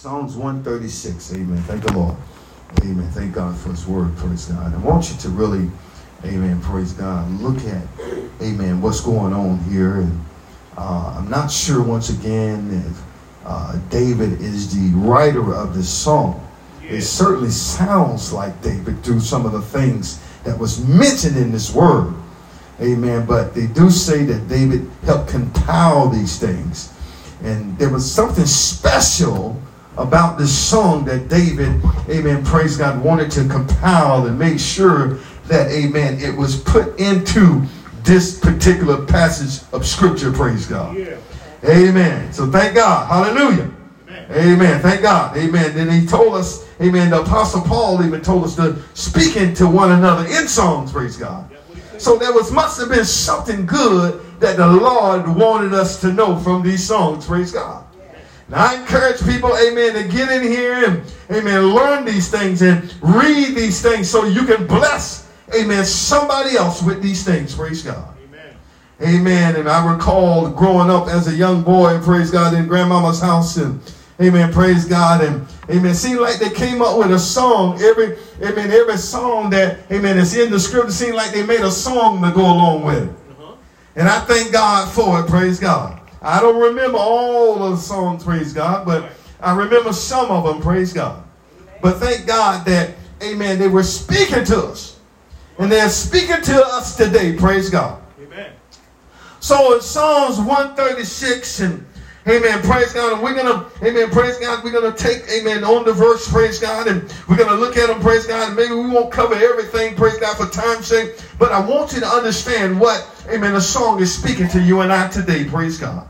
Psalms 136. Amen. Thank the Lord. Amen. Thank God for his word. Praise God. I want you to really, amen, praise God, look at, amen, what's going on here. And uh, I'm not sure, once again, if uh, David is the writer of this song. It certainly sounds like David through some of the things that was mentioned in this word. Amen. But they do say that David helped compile these things. And there was something special about this song that David, amen, praise God, wanted to compile and make sure that, amen, it was put into this particular passage of scripture, praise God. Yeah. Amen. So thank God. Hallelujah. Amen. amen. Thank God. Amen. Then he told us, amen, the apostle Paul even told us to speak into one another in songs, praise God. So there was must have been something good that the Lord wanted us to know from these songs, praise God. Now I encourage people, amen, to get in here and, amen, learn these things and read these things so you can bless, amen, somebody else with these things. Praise God. Amen. Amen. And I recall growing up as a young boy, praise God, in grandmama's house and Amen. Praise God. And amen. Seemed like they came up with a song. Every amen. Every song that amen is in the scripture seemed like they made a song to go along with it. Uh-huh. And I thank God for it. Praise God. I don't remember all of the songs, praise God, but I remember some of them, praise God. But thank God that, amen, they were speaking to us. And they're speaking to us today, praise God. Amen. So in Psalms 136 and Amen. Praise God. And we're going to, amen. Praise God. We're going to take, amen, on the verse. Praise God. And we're going to look at them. Praise God. And maybe we won't cover everything. Praise God for time's sake. But I want you to understand what, amen, the song is speaking to you and I today. Praise God.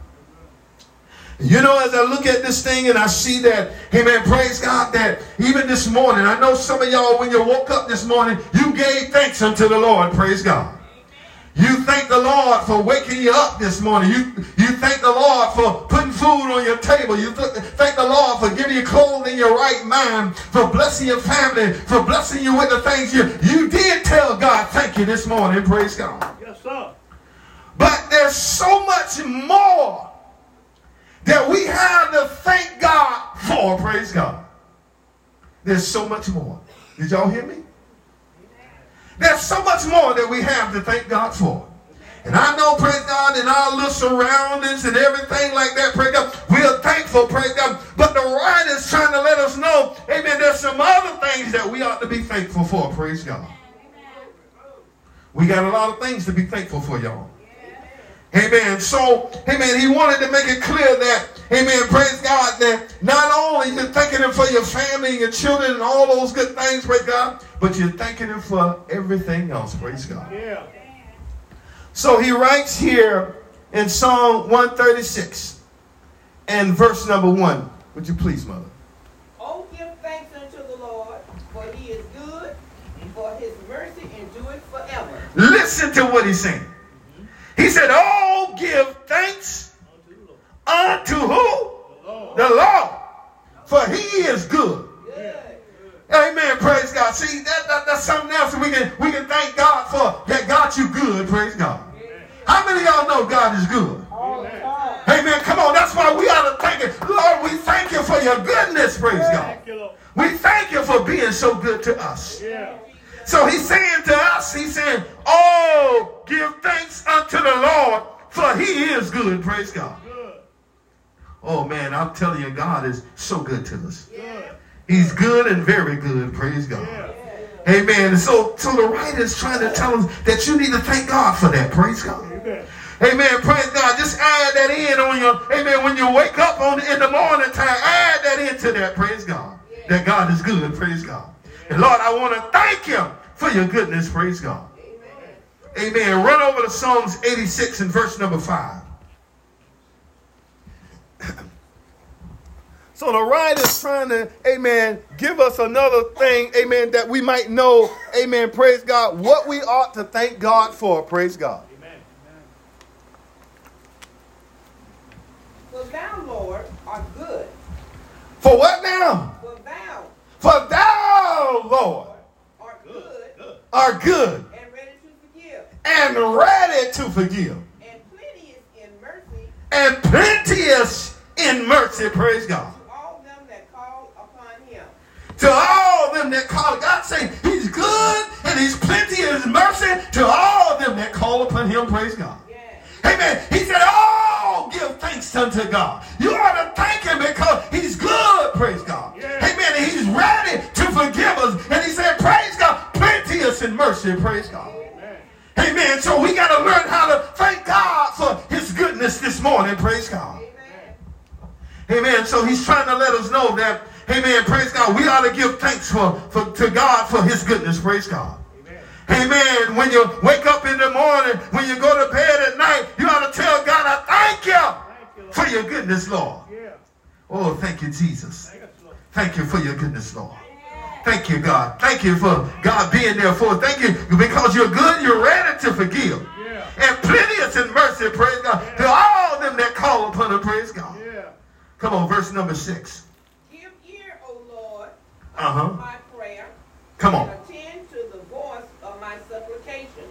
You know, as I look at this thing and I see that, amen, praise God, that even this morning, I know some of y'all, when you woke up this morning, you gave thanks unto the Lord, praise God. You thank the Lord for waking you up this morning. You, you thank the Lord for putting food on your table. You th- thank the Lord for giving you clothes in your right mind, for blessing your family, for blessing you with the things you, you did tell God thank you this morning. Praise God. Yes, sir. But there's so much more that we have to thank God for. Praise God. There's so much more. Did y'all hear me? There's so much more that we have to thank God for. And I know, praise God, in our little surroundings and everything like that, praise God, we're thankful, praise God. But the writer is trying to let us know, amen, there's some other things that we ought to be thankful for, praise God. We got a lot of things to be thankful for, y'all. Amen. So, amen, he wanted to make it clear that, amen, praise God, that not only you're thanking him for your family and your children and all those good things, praise God, but you're thanking him for everything else, praise God. Yeah. So he writes here in Psalm 136 and verse number one. Would you please, mother? Oh, give thanks unto the Lord, for he is good, for his mercy endureth forever. Listen to what he's saying. He said, Oh, give thanks unto who? The Lord. For he is good. Amen. Praise God. See, that, that, that's something else we can we can thank God for that got you good. Praise God. How many of y'all know God is good? Amen. Amen. Come on. That's why we ought to thank it. Lord, we thank you for your goodness. Praise God. We thank you for being so good to us. Yeah. So he's saying to us, he's saying, Oh, give thanks unto the Lord, for he is good. Praise God. Oh man, I'm telling you, God is so good to us. Yeah. He's good and very good. Praise God. Amen. And so, so the writer is trying to tell us that you need to thank God for that. Praise God. Amen. Praise God. Just add that in on your, amen, when you wake up on in the morning time, add that into that. Praise God. That God is good. Praise God. And Lord, I want to thank you for your goodness. Praise God. Amen. Amen. Run over to Psalms 86 and verse number 5. so the writer is trying to, amen, give us another thing, amen, that we might know, amen, praise God, what we ought to thank God for. Praise God. Amen. For thou, Lord, art good. For what now? For thou, Lord, are good, are good and ready to forgive. And ready to forgive. And plenteous in mercy. And plenteous in mercy, praise God. To all them that call upon him. To all them that call, God saying he's good and he's plenteous mercy to all them that call upon him, praise God. Amen. He said, Oh, give thanks unto God. You ought to thank him because he's good, praise God. Amen. And he's ready to forgive us. And he said, Praise God, plenteous in mercy, praise God. Amen. So we got to learn how to thank God for his goodness this morning, praise God. Amen. So he's trying to let us know that, amen, praise God, we ought to give thanks for, for to God for his goodness, praise God. Amen. When you wake up in the morning, when you go to bed thank you, Jesus. Thank you for your goodness, Lord. Thank you, God. Thank you for God being there for us. Thank you because you're good, you're ready to forgive. Yeah. And plenteous in mercy, praise God. Yeah. To all them that call upon him, praise God. Yeah. Come on, verse number six. Give ear, O Lord, uh-huh. my prayer. Come on. Attend to the voice of my supplication.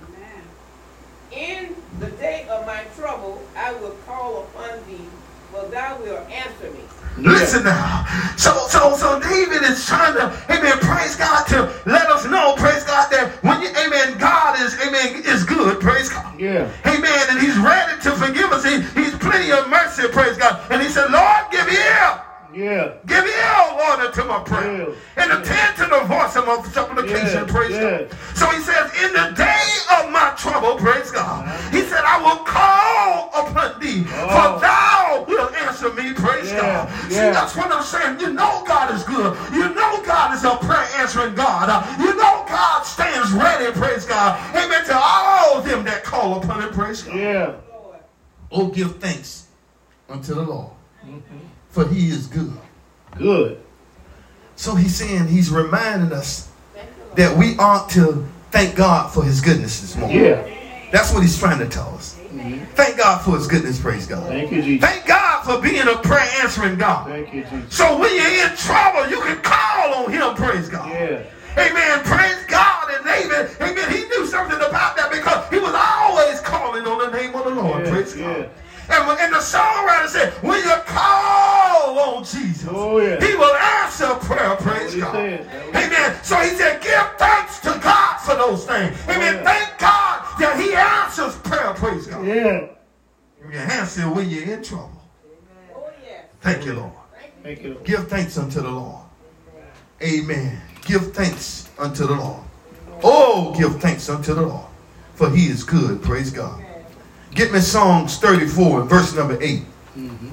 In the day of my trouble, I will call upon thee, for thou will answer me. Listen now. So, so, so David is trying to, amen, praise God to let us know, praise God, that when you, amen, God is, amen, is good, praise God. Yeah. Amen. And he's ready to forgive us. He, he's plenty of mercy, praise God. And he said, Lord, give ear. Yeah. Give ear, Lord, to my prayer. Yeah. And attend to the voice of my supplication, yeah. praise. God. So he says, in the day of my trouble, praise God, he said, I will call upon thee, oh. for thou will answer me, praise God. See, that's what I'm saying. You know God is good. You know God is a prayer answering God. You know God stands ready, praise God. Amen. To all them that call upon him, praise God. Yeah. Oh, give thanks unto the Lord. Mm-hmm for he is good. Good. So he's saying, he's reminding us that we ought to thank God for his goodness this morning. Yeah. That's what he's trying to tell us. Mm-hmm. Thank God for his goodness, praise God. Thank you, Jesus. Thank God for being a prayer answering God. Thank you, Jesus. So when you're in trouble, you can call on him, praise God. Yeah. Amen. Praise God. And David, amen, he knew something about that because he was always calling on the name of the Lord. Yeah, praise yeah. God. And, when, and the songwriter said, when you call on Jesus, oh, yeah. he will answer prayer. Praise God. Amen. So he said, give thanks to God for those things. Oh, Amen. Yeah. Thank God that he answers prayer. Praise God. Yeah. You answer when you're in trouble. Oh, yeah. Thank you, Lord. Thank you. Give thanks unto the Lord. Amen. Give thanks unto the Lord. Oh, give thanks unto the Lord. For he is good. Praise God. Get me Psalms 34 verse number 8. Mm-hmm.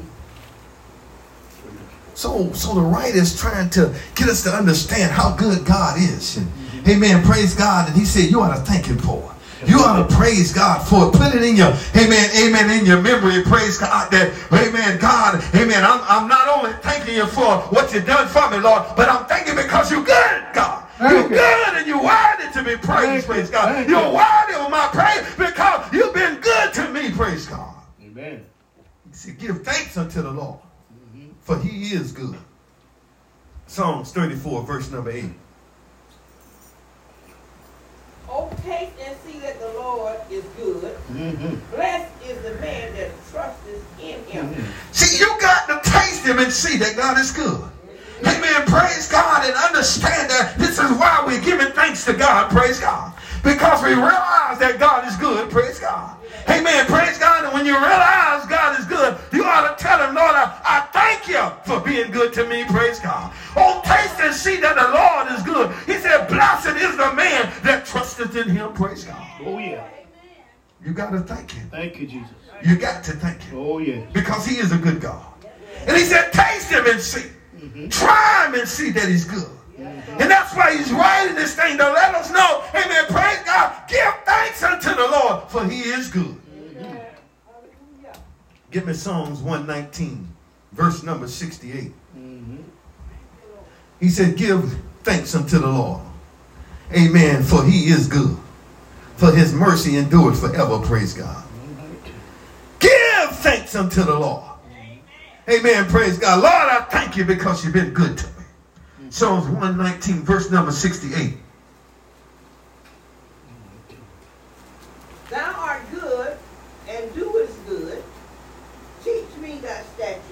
So, so the writer is trying to get us to understand how good God is. And, mm-hmm. Amen. Praise God. And he said, you ought to thank him for it. You ought to praise God for it. Put it in your, amen, amen, in your memory. Praise God that, amen, God, amen. I'm, I'm not only thanking you for what you've done for me, Lord, but I'm thanking because you're good, God. You're good and you're worthy to be praised, praise God. You're worthy of my praise because you've been good to me, praise God. Amen. He said, give thanks unto the Lord, mm-hmm. for he is good. Psalms 34, verse number 8. Oh, taste and see that the Lord is good. Mm-hmm. Blessed is the man that trusteth in him. Mm-hmm. See, you got to taste him and see that God is good. Amen. Praise God and understand that this is why we're giving thanks to God. Praise God. Because we realize that God is good. Praise God. Amen. Praise God. And when you realize God is good, you ought to tell him, Lord, I, I thank you for being good to me. Praise God. Oh, taste and see that the Lord is good. He said, blessed is the man that trusteth in him. Praise God. Oh, yeah. You got to thank him. Thank you, Jesus. You got to thank him. Oh, yeah. Because he is a good God. And he said, taste him and see. Mm-hmm. Try him and see that he's good. Mm-hmm. And that's why he's writing this thing to let us know, amen, praise God, give thanks unto the Lord, for he is good. Mm-hmm. Give me Psalms 119, verse number 68. Mm-hmm. He said, give thanks unto the Lord. Amen, for he is good. For his mercy endureth forever, praise God. Give thanks unto the Lord. Amen. Praise God. Lord, I thank you because you've been good to me. Psalms 119, verse number 68. Thou art good and doest good. Teach me thy statutes.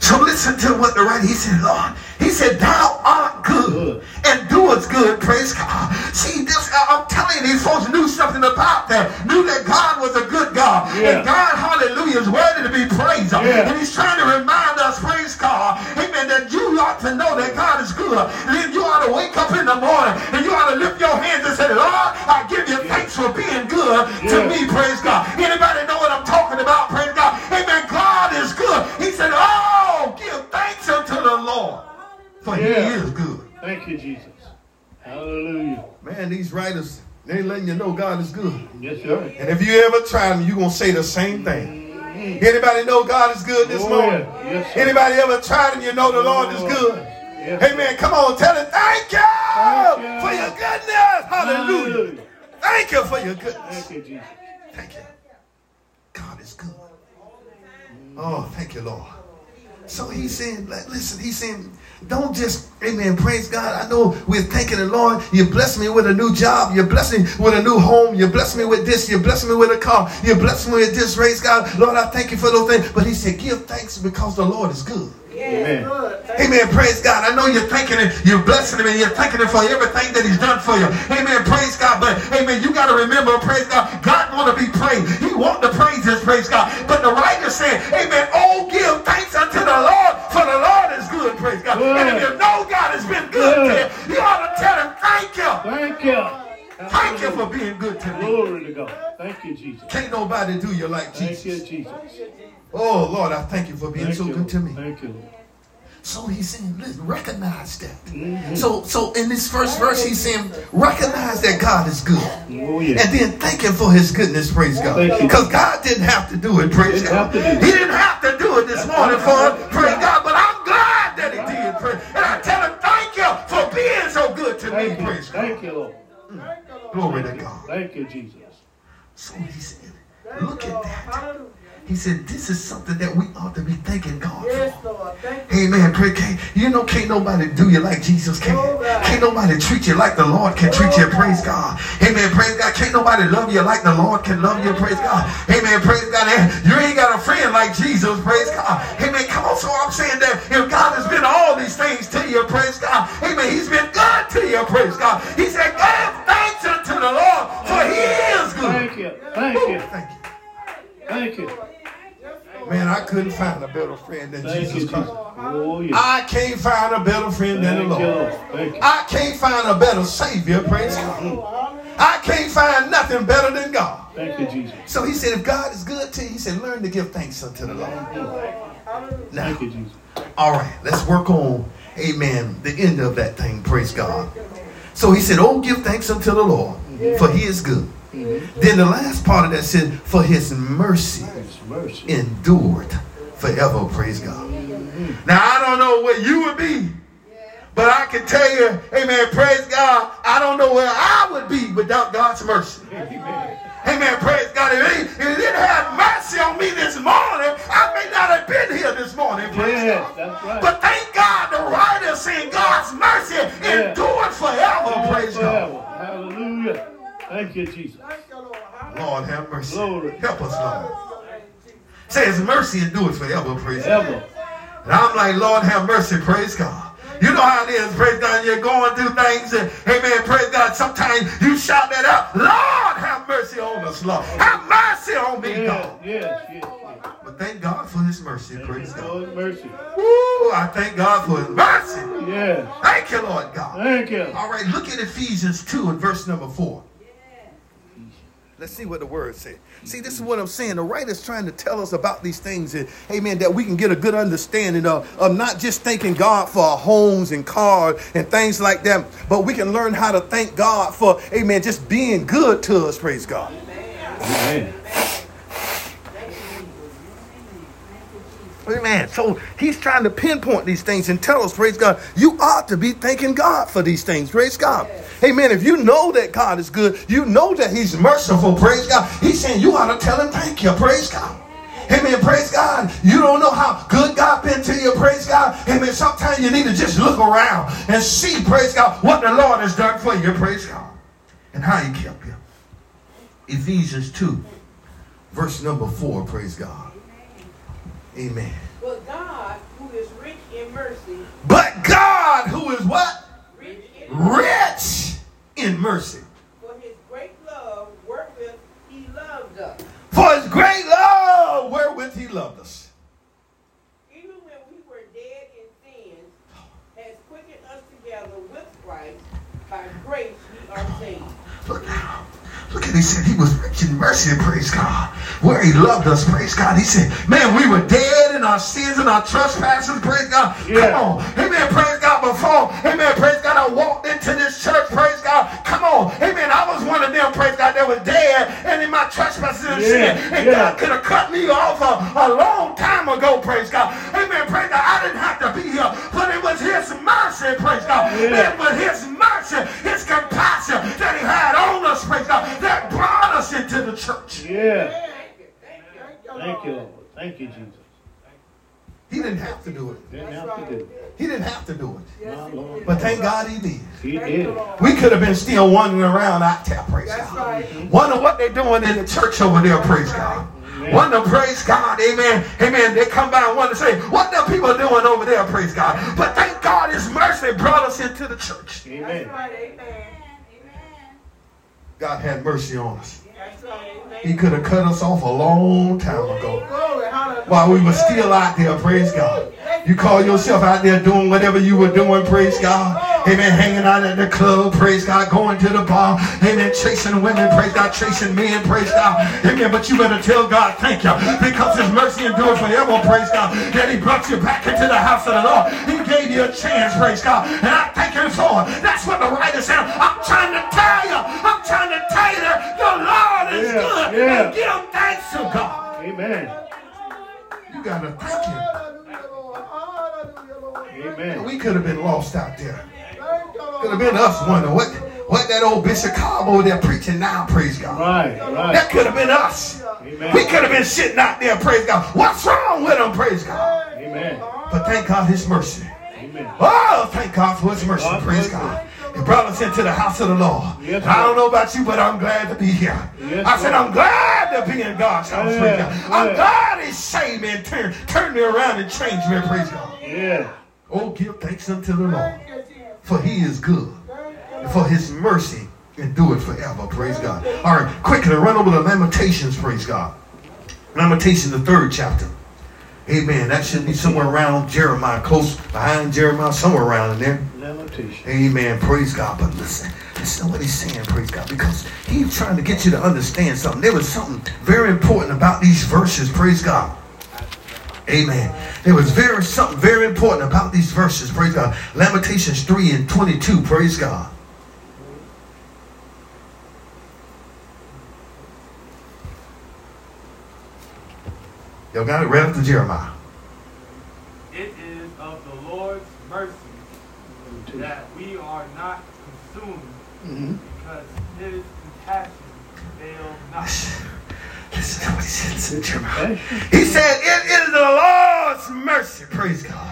So listen to what the writer, he said, Lord, he said, thou art good and do was good, praise God. See, this, I'm telling you, these folks knew something about that, knew that God was a good God. Yeah. And God, hallelujah, is worthy to be praised. Yeah. And he's trying to remind us, praise God, amen, that you ought to know that God is good. And then you ought to wake up in the morning and you ought to lift your hands and say, Lord, I give you thanks for being good yeah. to me, praise God. Anybody know what I'm talking about, praise God? Amen, God is good. He said, oh, give thanks unto the Lord, yeah. he is good. Thank you, Jesus. Hallelujah. Man, these writers, they letting you know God is good. Yes, sir. And if you ever try them, you're going to say the same thing. Mm-hmm. Anybody know God is good this oh, morning? Yeah. Yes, Anybody ever tried and you know the Lord is good? Yes, Amen. Come on, tell him thank you, thank you. for your goodness. Hallelujah. Hallelujah. Thank you for your goodness. Thank you, Jesus. Thank you. God is good. Oh, thank you, Lord. So he's saying, listen, he's saying, don't just, amen, praise God. I know we're thanking the Lord. You bless me with a new job. You bless me with a new home. You bless me with this. You bless me with a car. You bless me with this, praise God. Lord, I thank you for those things. But he said, give thanks because the Lord is good. Amen. Amen. Praise God. I know you're thanking him, you're blessing him, and you're thanking him for everything that he's done for you. Amen. Praise God. But amen, you got to remember, praise God, God want to be praised. He want to praise his praise God. But the writer said, Amen. Oh, give thanks unto the Lord, for the Lord is good, praise God. Good. And if you know God has been good, good. to you, you ought to tell him, thank you. Thank you. Thank you for being good to me. Glory to God. Thank you, Jesus. Can't nobody do you like Jesus. Thank you, Jesus. Oh, Lord, I thank you for being thank so you. good to me. Thank you. So he's saying, listen, recognize that. Mm-hmm. So, so in this first verse, he's saying, recognize that God is good. Oh, yeah. And then thank him for his goodness, praise God. Because God didn't have to do it, praise God. He didn't have to do it this morning for us, praise God. Thank you. praise Thank you, Lord. Mm. Glory to God. Thank you, Jesus. So he said, look at that. He said, this is something that we ought to be thanking God yes, for. Lord. Thank you. Amen. Pray, can't, you know, can't nobody do you like Jesus can. Oh, can't nobody treat you like the Lord can treat you. Praise God. Amen. Praise God. Can't nobody love you like the Lord can love you. Praise God. Amen. Praise God. You ain't got a friend like Jesus. Praise God. Amen. Come on. So I'm saying that if God has been all these things to you, praise God. Amen. He's been good to you. Praise God. He said, give thanks unto the Lord, for he is good. Thank you. Thank you. Thank you. Thank you. Man, I couldn't find a better friend than Thank Jesus Christ. Oh, yeah. I can't find a better friend Thank than the Lord. I can't find a better Savior, praise God. Mm. I can't find nothing better than God. Thank you, Jesus. So he said, if God is good to you, he said, learn to give thanks unto the Lord. Now, Thank you, Jesus. All right, let's work on, amen, the end of that thing, praise God. So he said, oh, give thanks unto the Lord, for he is good. Mm-hmm. Then the last part of that said, for his mercy, mercy. endured forever. Praise God. Mm-hmm. Now, I don't know where you would be, but I can tell you, amen, praise God, I don't know where I would be without God's mercy. Amen. Amen. Praise God. If he, if he didn't have mercy on me this morning, I may not have been here this morning. Praise yes, God. Right. But thank God the writer saying God's mercy yeah. endured forever. Yeah, praise forever. God. Hallelujah. Thank you, Jesus. Lord, have mercy. Glory. Help us, Lord. Say his mercy endures forever, praise Ever. God. And I'm like, Lord, have mercy, praise God. You know how it is, praise God. You're going through things, and amen, praise God. Sometimes you shout that out, Lord, have mercy on us, Lord. Have mercy on me, yes, God. Yes, yes, yes. But thank God for his mercy, thank praise God. Lord, mercy. Woo, I thank God for his mercy. Yes. Thank you, Lord God. Thank you. All right, look at Ephesians 2 and verse number 4. Let's see what the word says. See, this is what I'm saying. The writer's trying to tell us about these things, and amen, that we can get a good understanding of, of not just thanking God for our homes and cars and things like that, but we can learn how to thank God for, amen, just being good to us, praise God. Amen. Amen. So he's trying to pinpoint these things and tell us, praise God, you ought to be thanking God for these things, praise God. Amen. If you know that God is good, you know that he's merciful, praise God. He's saying you ought to tell him thank you, praise God. Amen. Praise God. You don't know how good God been to you. Praise God. Amen. Sometimes you need to just look around and see, praise God, what the Lord has done for you. Praise God. And how he kept you. Ephesians 2, verse number 4. Praise God. Amen. But God, who is rich in mercy. But God, who is what? Rich in mercy. Rich in mercy. He said he was rich in mercy, praise God. Where he loved us, praise God. He said, man, we were dead in our sins and our trespasses, praise God. Yeah. Come on. Amen, praise God. Before, amen, praise God, I walked into this church, praise God. Come on. Amen. I was one of them, praise God, that was dead and in my trespasses and Yeah. sin. And Yeah. God could have cut me off a, a long time ago, praise God. Amen, praise God. I didn't have to be here, but it was his mercy, praise God. Yeah. It was his mercy, his compassion that he had on us, praise God, that brought us into the church. Yeah. Thank you. Thank you. Thank you, Lord. Thank you, Jesus. He didn't have to do it. Didn't have to do it. He didn't have to do it. My Lord. But thank God he did. He did. We could have been still wandering around out there, praise God. Mm-hmm. Wonder what they're doing in the church over there, praise God. Amen. Wonder, praise God, amen, amen. They come by and want to say, what the people doing over there, praise God. But thank God his mercy brought us into the church. Amen. God had mercy on us. He could have cut us off a long time ago. While we were still out there, praise God. You call yourself out there doing whatever you were doing, praise God. Amen. Hanging out at the club, praise God. Going to the bar, amen. Chasing women, praise God. Chasing men, praise God. Amen. But you better tell God, thank you. Because his mercy endures forever, praise God. That he brought you back into the house of the Lord. He gave you a chance, praise God. And I thank him for it. That's what the writer said. I'm trying to tell you. Good. yeah. And give thanks to God. Amen. You gotta thank him. Amen. We could have been lost out there. Could have been us wondering what, what that old Bishop Cobb over there preaching now, praise God. Right, right. That could have been us. Amen. We could have been sitting out there, praise God. What's wrong with him, praise God? Amen. But thank God his mercy. Amen. Oh, thank God for his mercy, God praise bless God. He brought us into the house of the Lord. Yes, I don't know about you, but I'm glad to be here. Yes, I said. I'm glad to be in God's house, Yeah, God. I'm yeah. glad he saved me and turned, turned me around and changed me, praise God. Yeah. Oh, give thanks unto the Lord, for he is good, and for his mercy endure forever. Praise God. All right, quickly run over to Lamentations. Praise God. Lamentation, the third chapter. Amen. That should be somewhere around Jeremiah, close behind Jeremiah, somewhere around in there. Amen. Praise God. But listen, listen to what he's saying, praise God, because he's trying to get you to understand something. There was something very important about these verses, praise God. Amen. There was very something very important about these verses, praise God. Lamentations 3 and 22, praise God. Y'all got it Read right to Jeremiah. It is of the Lord's mercy that we are not consumed, Mm-hmm. because his compassion fail not. Listen to what he says in Jeremiah. He said, It is the Lord's mercy, praise God,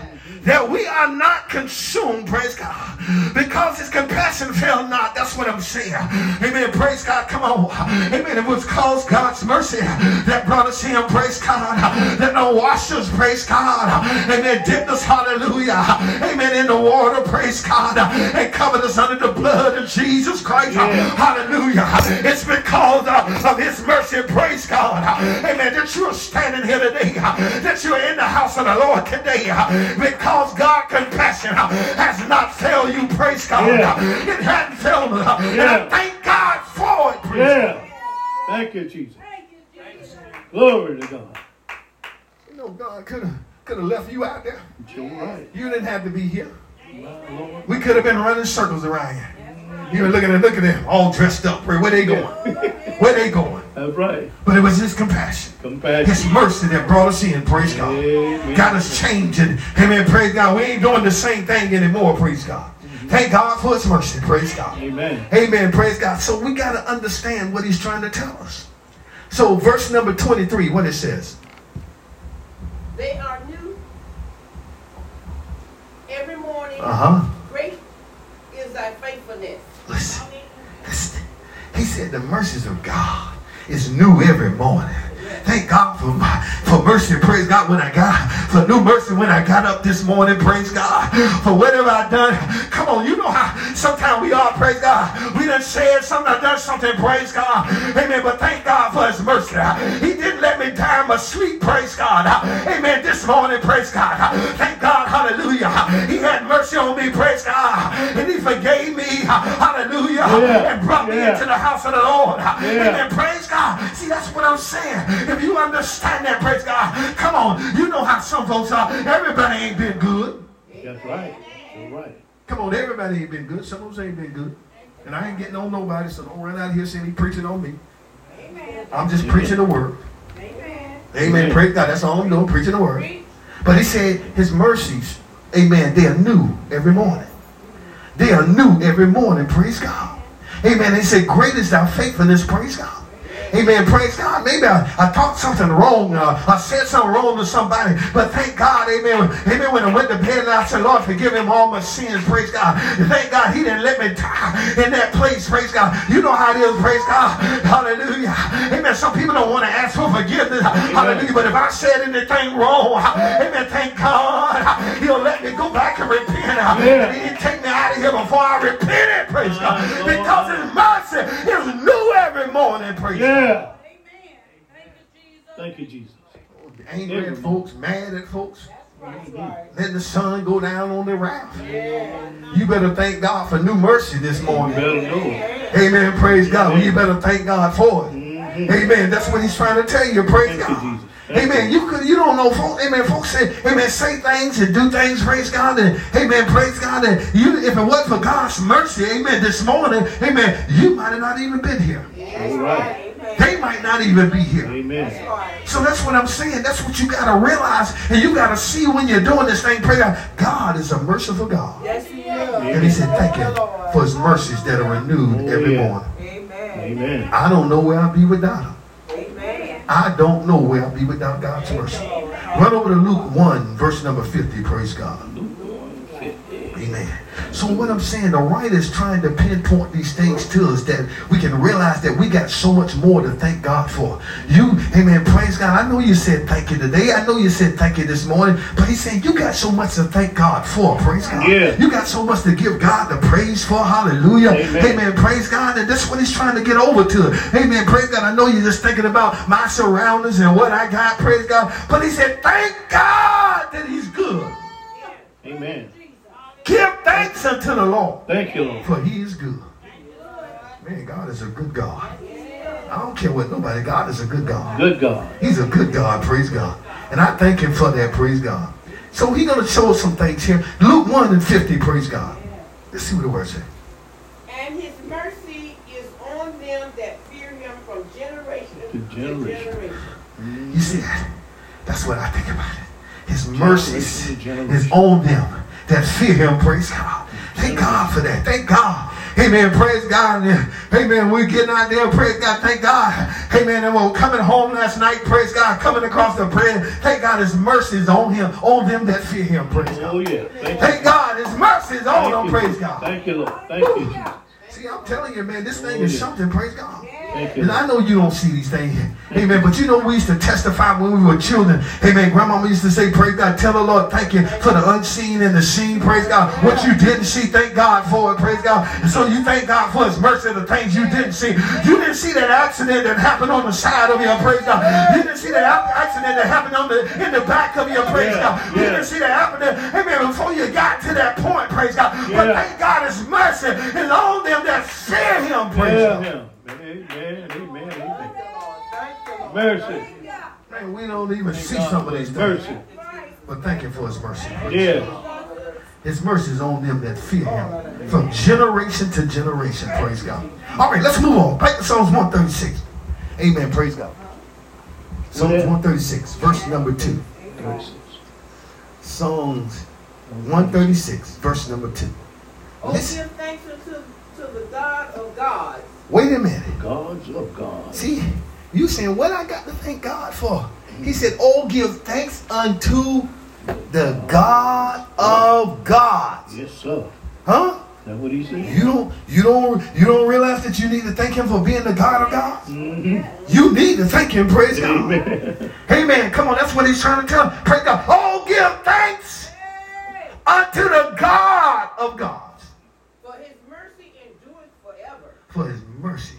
that we are not consumed, praise God, because his compassion fail not. That's what I'm saying. Amen. Praise God. Come on. Amen. It was cause God's mercy that brought us in, praise God, that don't wash us, praise God. Amen. Dipped us, hallelujah. Amen. In the water, praise God, and covered us under the blood of Jesus Christ. Yeah. Hallelujah. It's because of his mercy, praise God. Amen. That you're standing here today. That you're in the house of the Lord today. Because God compassion uh, has not failed you, praise God. Yeah. Uh, it hadn't failed me. Uh, and I thank God for it, praise God. Yeah. Thank you, Jesus. Glory to God. You know, God could have could have left you out there. You're right. You didn't have to be here. My We could have been running circles around you. You were looking at look at them, all dressed up. Where, where they going? Where they going? That's right. But it was his compassion. His mercy that brought us in, praise God. Amen. Got us changing. Amen. Praise God. We ain't doing the same thing anymore, praise God. Thank God for his mercy, praise God. Amen. Amen. Praise God. So we got to understand what he's trying to tell us. So verse number 23, what it says. They are new every morning. Uh-huh. Thy faithfulness. Listen. Listen. He said the mercies of God is new every morning. Thank God for my, for mercy. Praise God when I got for new mercy when I got up this morning. Praise God for whatever I done. Come on, you know how sometimes we are, praise God. We done said something, I done something, praise God. Amen. But thank God for his mercy. He didn't let me die in my sleep, praise God. Amen. This morning, praise God. Thank God, hallelujah. He had mercy on me, praise God. And he forgave me, hallelujah. Yeah. And brought me into the house of the Lord. Yeah. Amen. Praise God. See, that's what I'm saying. If you understand that, praise God. Come on. You know how some folks are. Everybody ain't been good. That's right. That's right. Come on, everybody ain't been good. Some of us ain't been good. And I ain't getting on nobody, so don't run out here saying he preaching on me. Amen. I'm just Amen. preaching the word. Amen. Amen. Amen. Praise God. That's all I'm doing, preaching the word. But he said his mercies, amen, they are new every morning. They are new every morning. Praise God. Amen. He said, great is thy faithfulness. Praise God. Amen. Praise God. Maybe I, I talked something wrong. Uh, I said something wrong to somebody. But thank God. Amen. Amen. When I went to bed and I said, Lord, forgive him all my sins. Praise God. Thank God he didn't let me die in that place. Praise God. You know how it is. Praise God. Hallelujah. Amen. Some people don't want to ask for forgiveness. Hallelujah. But if I said anything wrong, amen. Thank God. He'll let me go back and repent. Yeah. And he didn't take me out of here before I repented. Praise God. Because his mercy is new every morning. Praise God. Yeah. Amen. Thank you, Jesus. Thank you, Jesus. Angry at folks, mad at folks. Right. Let the sun go down on their wrath. Yeah. You better thank God for new mercy this morning. better know. Amen. Praise God. Well, you better thank God for it. Mhm. Amen. That's what he's trying to tell you. Praise Thank God. Jesus. Thank Amen. You could you don't know folks. Amen. Folks say, Amen, say things and do things, praise God. And Amen, praise God. And you if it wasn't for God's mercy, Amen, this morning, Amen, you might have not even been here. That's All right. Right. Amen. They might not even be here. Amen. So that's what I'm saying. That's what you gotta realize, and you gotta see when you're doing this thing. Pray God. God is a merciful God. Yes, he is. And he said, Thank you for his mercies that are renewed Oh, every yeah. morning. Amen. Amen. I don't know where I'll be without him. Amen. I don't know where I'll be without God's mercy. Run over to Luke 1, verse number 50. Praise God. Amen. So what I'm saying, the writer is trying to pinpoint these things to us that we can realize that we got so much more to thank God for. You, amen, praise God. I know you said thank you today. I know you said thank you this morning. But he's saying you got so much to thank God for. Praise God. Yeah. You got so much to give God the praise for. Hallelujah. Amen. Amen. Praise God. And that's what he's trying to get over to. Amen. Praise God. I know you're just thinking about my surroundings and what I got. Praise God. But he said, thank God that he's good. Amen. Give thanks unto the Lord, Thank you, Lord. for he is good. Man, God is a good God. I don't care what nobody, God is a good God. Good God. He's a good God, praise God. And I thank him for that, praise God. So he's going to show us some things here. Luke 1 and 50, praise God. Let's see what the word says. And his mercy is on them that fear him from generation To to generation. generation. You see that? That's what I think about it. His mercy Generation to is on them that fear him. Praise God. Thank God for that. Thank God. Amen. Praise God. Amen. We're getting out there. Praise God. Thank God. Amen. And we're coming home last night. Praise God. Coming across the bridge. Thank God his mercies on him, on them that fear him. Praise God. Oh, yeah. Thank. Thank God. His mercies on Thank them. you. Praise God. Thank you, Lord. Thank you, See, I'm telling you, man, this thing Oh, is yeah. something. Praise God. You. And I know you don't see these things. Amen. But you know, we used to testify when we were children. Amen. Grandmama used to say, Praise God. Tell the Lord, thank you for the unseen and the seen. Praise God. What you didn't see, thank God for it. Praise God. And so you thank God for his mercy, the things you didn't see. You didn't see that accident that happened on the side of your praise God. You didn't see that accident that happened on the in the back of your praise God. You didn't see that happening. Amen. Before you got to that point, praise God. But thank God his mercy is on them that fear him. Praise God. Yeah. Amen. Amen. Amen. Thank you, Mercy. Man, we don't even Thank see God some of these His things. mercy. But thank him for his mercy. Yeah. His mercy is on them that fear him from generation to generation. Praise God. All right, let's move on. Back to Psalms 136. Amen. Praise God. Psalms 136, verse number 2. Psalms 136, verse number 2. Oh, Listen. give thanks unto to the God of gods. Wait a minute. God's of God. See, you saying what I got to thank God for? He said, "Oh, give thanks unto the God of God." Yes, sir. Huh? That what he said. You don't, you don't, you don't realize that you need to thank him for being the God of God. Mm-hmm. You need to thank him. Praise Amen. God. Amen. Come on, that's what he's trying to tell. Him. Praise God. Oh, give thanks unto the God of God. For His mercy endureth forever. For His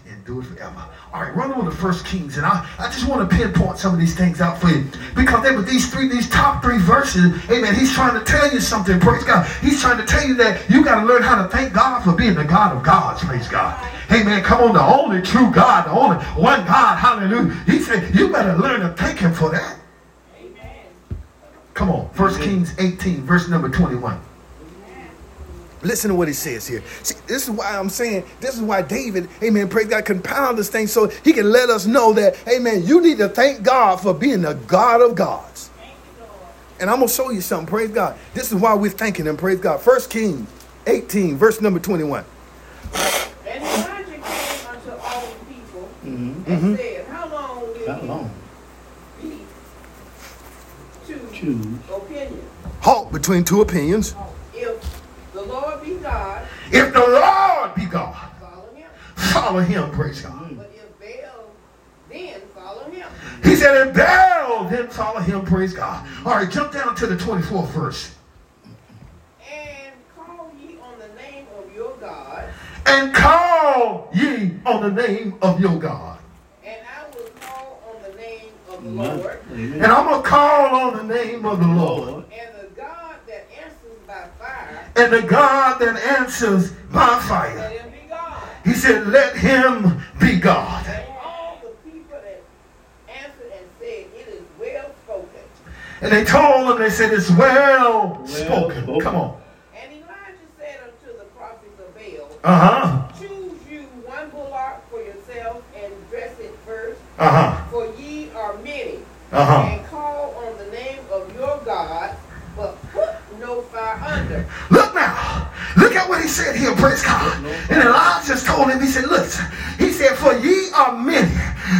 endures forever. All right, run on to First Kings, and I, I just want to pinpoint some of these things out for you because there were these three, these top three verses. Amen. He's trying to tell you something. Praise God. He's trying to tell you that you got to learn how to thank God for being the God of gods. Praise God. Amen. Come on, the only true God, the only one God. Hallelujah. He said you better learn to thank Him for that. Amen. Come on, First Kings 18, verse number 21. Listen to what he says here. See, this is why I'm saying, this is why David, amen, praise God, compound this thing so he can let us know that, amen, you need to thank God for being the God of gods. And I'm going to show you something, praise God. This is why we're thanking him, praise God. First Kings 18, verse number 21. And Elijah came unto all the people Mm-hmm. and said, How long will How long? be to Choose. opinion? Halt between two opinions the Lord be God, If the Lord be God, follow him. follow him, praise God. But if Baal, then follow him. He said, if Baal, then follow him, praise God. All right, jump down to the 24th verse. And call ye on the name of your God, and call ye on the name of your God. and I will call on the name of the Amen. Lord. And I'm going to call on the name of the Lord. Lord. And the God that answers by fire, And the God that answers by fire. him be God. He said, let him be God. And all the people that answered and said, It is well spoken. And they told him, they said, it's well spoken. spoken. Come on. And Elijah said unto the prophets of Baal, Uh-huh. Choose you one bullock for yourself and dress it first, Uh-huh. for ye are many. Uh-huh. And call on the name of your God, but put no fire under. Look now. Look at what he said here, praise God. And Elijah just told him, he said, listen, he said, for ye are many.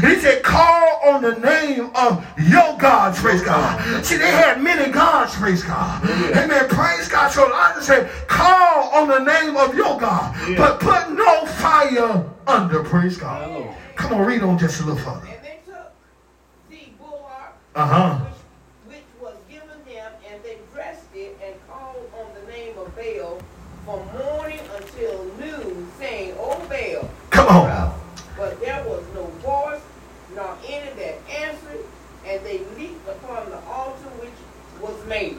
And he said, call on the name of your gods, praise God. See, they had many gods, praise God. Amen, praise God. So Elijah said, call on the name of your God, but put no fire under, praise God. Come on, read on just a little further. And they took the Uh-huh. which, which was given them, and they dressed it and called on the name of Baal from morning until noon, saying, O Baal. Come on. But there was no voice, nor any that answered, and they leaped upon the altar which was made.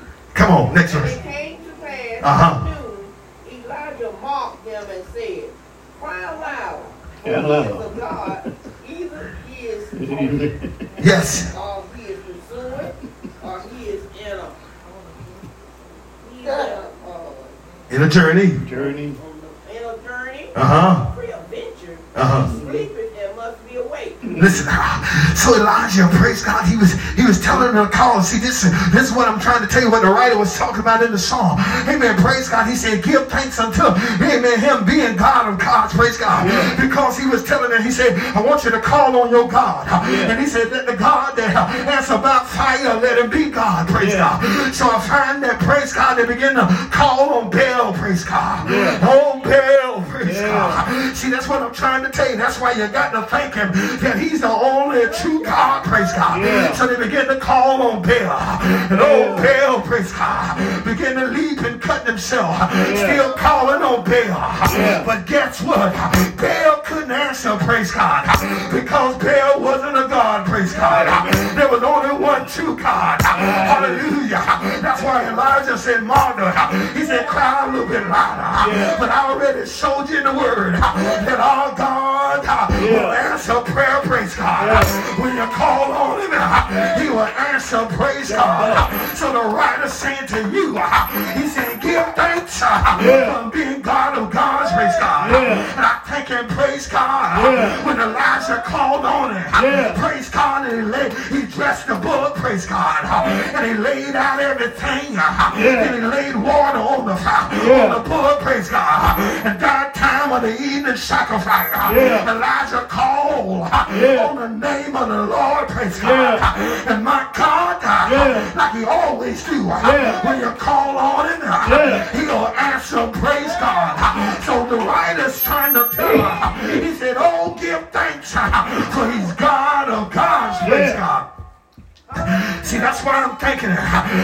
Come on, next And verse. it came to pass Uh-huh. at noon, Elijah mocked them and said, Cry aloud, for Cry he aloud. is a God, either he is holy, Yes. or he is pursuing, or he is in a, he is in a, uh, In a journey. Journey. in a journey, Uh-huh. free adventure, Uh-huh. sleeping and must be awake. Listen, so Elijah, praise God, he was he was telling them to call. See, this, this is what I'm trying to tell you what the writer was talking about in the song. Amen. Praise God. He said, give thanks unto Amen. Him being God of gods. Praise God. Because he was telling them, he said, I want you to call on your God. And he said, let the God that answer by fire, let him be God. Praise Yeah. God. So I find that, praise God, they begin to call on Baal. Praise God. Yeah. Oh, Baal. Praise Yeah. God. See, that's what I'm trying to tell you. That's why you got to thank him that he's the only true God. Praise God. Yeah. So they begin to call on Baal. And oh, old Baal, praise God, begin to leap and cut themselves. Still calling on Baal. But guess what? Baal couldn't answer, praise God, because Baal wasn't a God, praise God. There was only one true God. Hallelujah. That's why Elijah said, Martha, he said, cry a little bit louder. But I already showed you in the word that our God uh, will answer prayer, praise God. When you call on him, uh, he will answer, praise God. So the writer saying to you, uh, he said, give thanks for being God of gods, praise God. And I thank him, praise God. When Elijah called on him, praise God, and he, laid, he dressed the bullock, praise God. And he laid out everything. And he laid water on the, on the bullock, praise God. And that time of the evening sacrifice, Elijah called on the name of the Lord, praise God. And my God, like he always do, uh, when you call on him, uh, he'll answer, praise God. So the writer's trying to tell her, he said, oh, give thanks, uh, for he's God of gods, praise God. See, that's why I'm thanking it.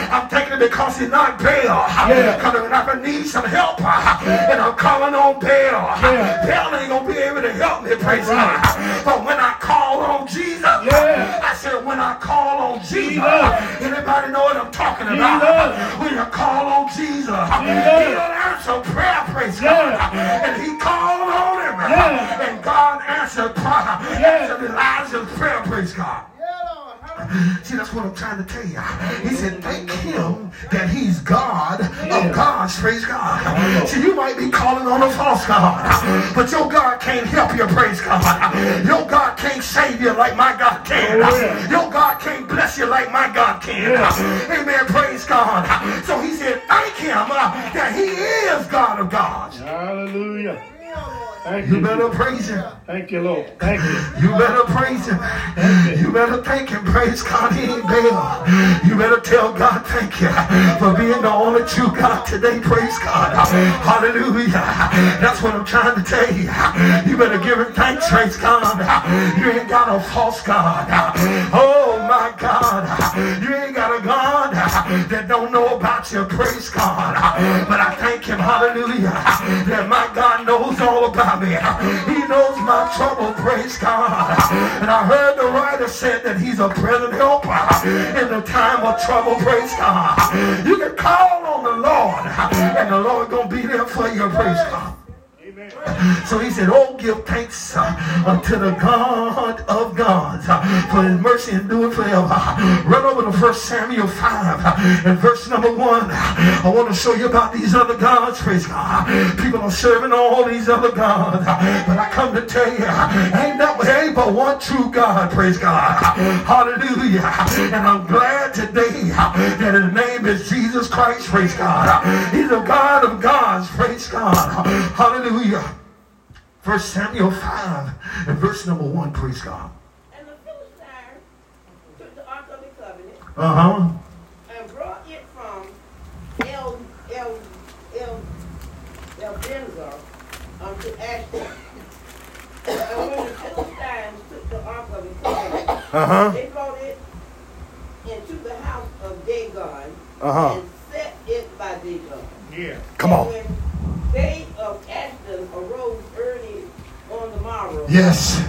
I'm thanking it because he's not Baal. Yeah. Because when I need some help, and I'm calling on Baal, Yeah. Baal ain't going to be able to help me, praise Right. God. But when I call on Jesus, Yeah. I said, when I call on Jesus, Jesus. anybody know what I'm talking about? Jesus. When you call on Jesus, Jesus. he'll answer prayer, praise God. And he called on him. Yeah. And God answered prayer. Yeah. Answered Elijah's prayer, praise God. See, that's what I'm trying to tell you. He said, thank him that he's God of gods. Praise God. See, you might be calling on a false God, but your God can't help you. Praise God. Your God can't save you like my God can. Oh. Your God can't bless you like my God can. Amen. Praise God. So he said, thank him uh, that he is God of gods. Hallelujah. Thank You you. better praise him. Thank you, Lord. Thank you. You better praise him. You better thank him. Praise God. He ain't Baal. You better tell God thank you for being the only true God today. Praise God. Hallelujah. That's what I'm trying to tell you. You better give him thanks. Praise God. You ain't got a false God. Oh my God. You ain't got a God that don't know about you. Praise God. But I thank him. Hallelujah. That my God knows all about me. He knows my trouble. Praise God. And I heard the writer said that he's a present helper in the time of trouble. Praise God. You can call on the Lord and the Lord gonna be there for you. Praise God. So he said, Oh, give thanks uh, unto the God of gods uh, for his mercy and do it forever. Run over to 1 Samuel 5 uh, and verse number 1. I want to show you about these other gods, praise God. People are serving all these other gods. But I come to tell you, ain't that ain't but one true God, praise God. Hallelujah. And I'm glad today that his name is Jesus Christ, praise God. He's a God of gods, praise God. Hallelujah. First Samuel 5 and verse number 1, praise God. And the Philistines took the Ark of the Covenant Uh-huh. and brought it from El El El El Benzar unto Ashdod. And when the Philistines took the Ark of the Covenant, Uh-huh. they brought it into the house of Dagon Uh-huh. and set it by Dagon. Yeah. Come And on. when they of Ashdod arose early morrow, Yes.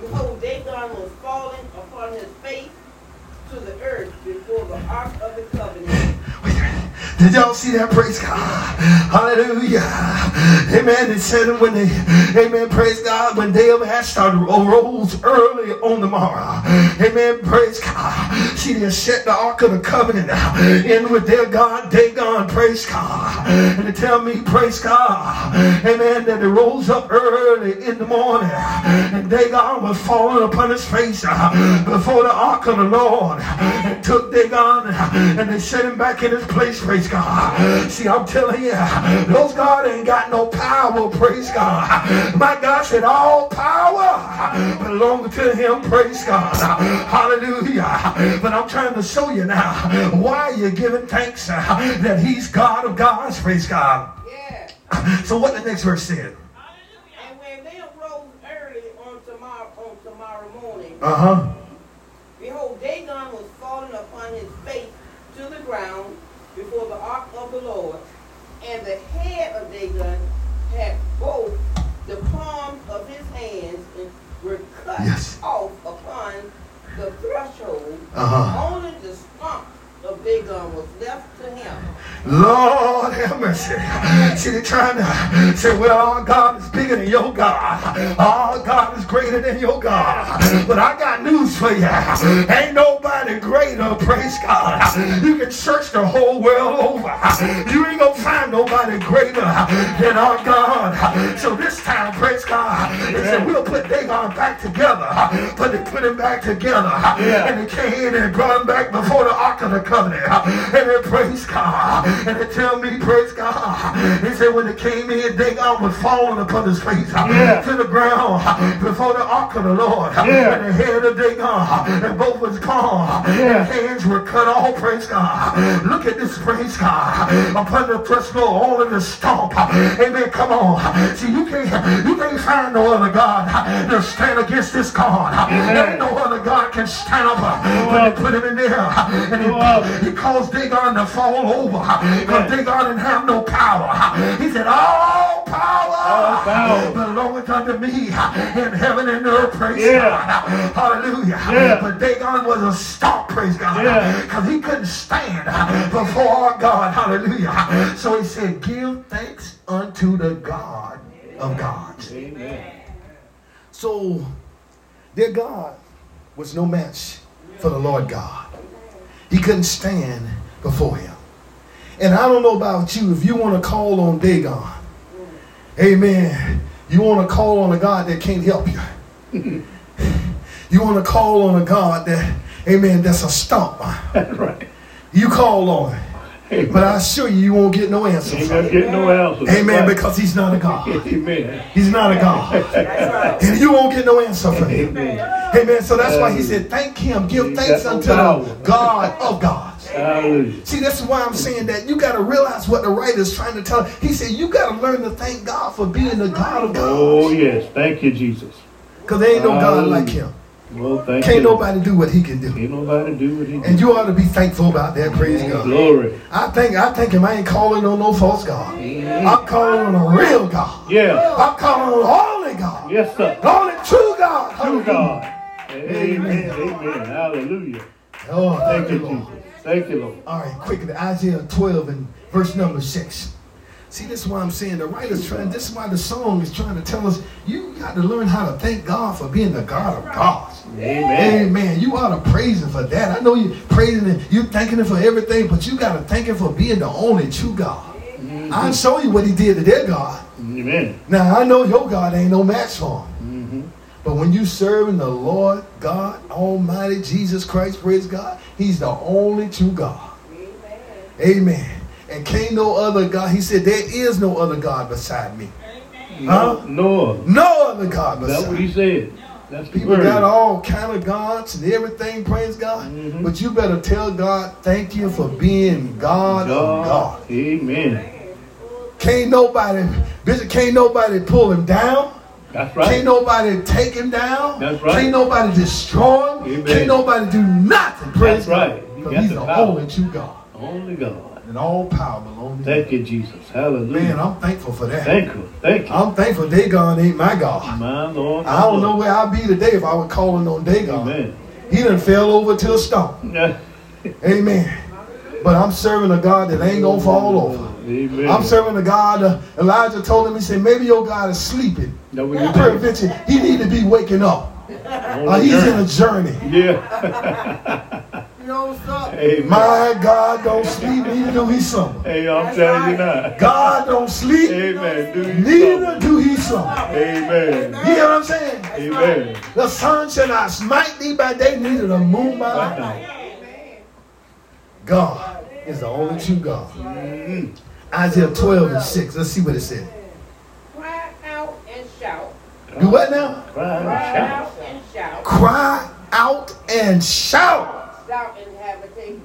Behold, Dagon was fallen upon his face to the earth before the ark of the covenant. Did y'all see that? Praise God. Hallelujah. Amen. It said when they, amen, praise God, when they of Ashdod arose early on the morrow. Amen. Praise God. See, they set the ark of the covenant in with their God, Dagon. Praise God. And they tell me, praise God. Amen. That they rose up early in the morning. And Dagon was falling upon his face uh, before the ark of the Lord. And took Dagon and they set him back in his place. Praise God. See, I'm telling you, those God ain't got no power. Praise God. My God said all power belongs to him. Praise God. Hallelujah. But I'm trying to show you now why you're giving thanks uh, that he's God of gods. Praise God. Yeah. So what the next verse said? And when they arose early on tomorrow on tomorrow morning, Uh-huh. behold, Dagon was fallen upon his face to the ground before the ark of the Lord, and the head of Dagon had both the palms of his hands and were cut Yes. off upon the threshold. Uh-huh. Only the stump of Dagon was left to him. Lord have mercy. See, they're trying to say, well, God is bigger than your God. Our God is greater than your God. But I got news for you. Ain't nobody greater, praise God. You can search the whole world over. You ain't gonna find nobody greater than our God. So this time, praise God, they said, we'll put Dagon back together. But they put him back together. And they came in and brought him back before the Ark of the Covenant. And they praise God. And they tell me, praise God. He said when they came in, Dagon was falling upon his face uh, Yeah. to the ground uh, before the ark of the Lord. Uh, yeah. And the head of Dagon and both was gone. Yeah. And hands were cut off, praise God. Look at this, praise God. Upon the threshhold, all in the stomp. Amen. Come on. See, you can't you can't find no other God to stand against this God. There ain't no other God can stand up when they put him in there. And he, he caused Dagon to fall over. Because Dagon didn't have no power. He said, all power, All power. Belongeth unto me in heaven and earth. Praise Yeah. God. Hallelujah. Yeah. But Dagon was a stomp, praise God. Yeah. Because he couldn't stand before our God. Hallelujah. So he said, give thanks unto the God of gods. Amen. So their God was no match for the Lord God. He couldn't stand before him. And I don't know about you, if you want to call on Dagon, amen, you want to call on a God that can't help you. you want to call on a God that, amen, that's a stump. That's right. You call on it. But I assure you, you won't get no answers. Ain't get no answer. That's Amen, right. because he's not a God. Amen. He's not a God. Right. And you won't get no answer from him. Amen. Amen. So that's why he said, thank him. Give thanks unto the God of gods. Hallelujah. See, that's why I'm saying that you got to realize what the writer is trying to tell. He said, you got to learn to thank God for being the God of God. Oh, yes. Thank you, Jesus. Because there ain't no God like him. Well, thank Can't you. nobody do what he can do. Can't nobody do what he can And you ought to be thankful about that. Praise oh, God. Glory. I think I think him. I ain't calling on no false God. I'm calling on a real God. Yeah. I'm calling on only God. Yes, sir. The only true God. To God. Amen. Amen. Hallelujah. Oh, Thank you, Lord. Jesus. Thank you, Lord. All right, quickly, Isaiah 12 and verse number 6. See, this is why I'm saying the writer's trying, this is why the song is trying to tell us you got to learn how to thank God for being the God of gods. Amen. Amen. You ought to praise him for that. I know you're praising him, you're thanking him for everything, but you got to thank him for being the only true God. I'll show you what he did to their God. Amen. Now, I know your God ain't no match for him. Mm-hmm. But when you serving the Lord God Almighty, Jesus Christ, praise God, He's the only true God. Amen. And can't no other God. He said, There is no other God beside me. Huh? No. No other God beside. That's what he said. That's People word. got all kind of gods and everything, praise God. Mhm. But you better tell God, thank you for being God, of God. Amen. Can't nobody, Bishop, can't nobody pull him down. That's Can't nobody take him down. That's right. Can't nobody destroy him. Amen. Can't nobody do nothing. Praise That's right. God. Because he's the the only true God. Only God. And all power belongs to him. Thank you, Jesus. Hallelujah. Man, I'm thankful for that. Thank you. Thank you. I'm thankful Dagon ain't my God. My Lord. I don't Lord. know where I'd be today if I was calling on Dagon. Amen. He done fell over to a. Yeah. Amen. But I'm serving a God that ain't gonna fall over. Amen. I'm serving a God. Uh, Elijah told him, he said, maybe your God is sleeping. That what you Prevention. He need to be waking up. On Uh, the he's in a journey. Yeah. You know what's up? Amen. My God don't sleep, neither do he slumber. Hey, I'm telling you now. God don't sleep, Amen. Do neither do he slumber. Amen. You hear what I'm saying? Amen. The sun shall not smite thee by day, neither the moon by night. God is the only true God. Mhm. Isaiah 12 and 6. Let's see what it said. Cry out and shout. Do what now? Cry and Cry shout. out and shout. Cry out and shout. Thou inhabitant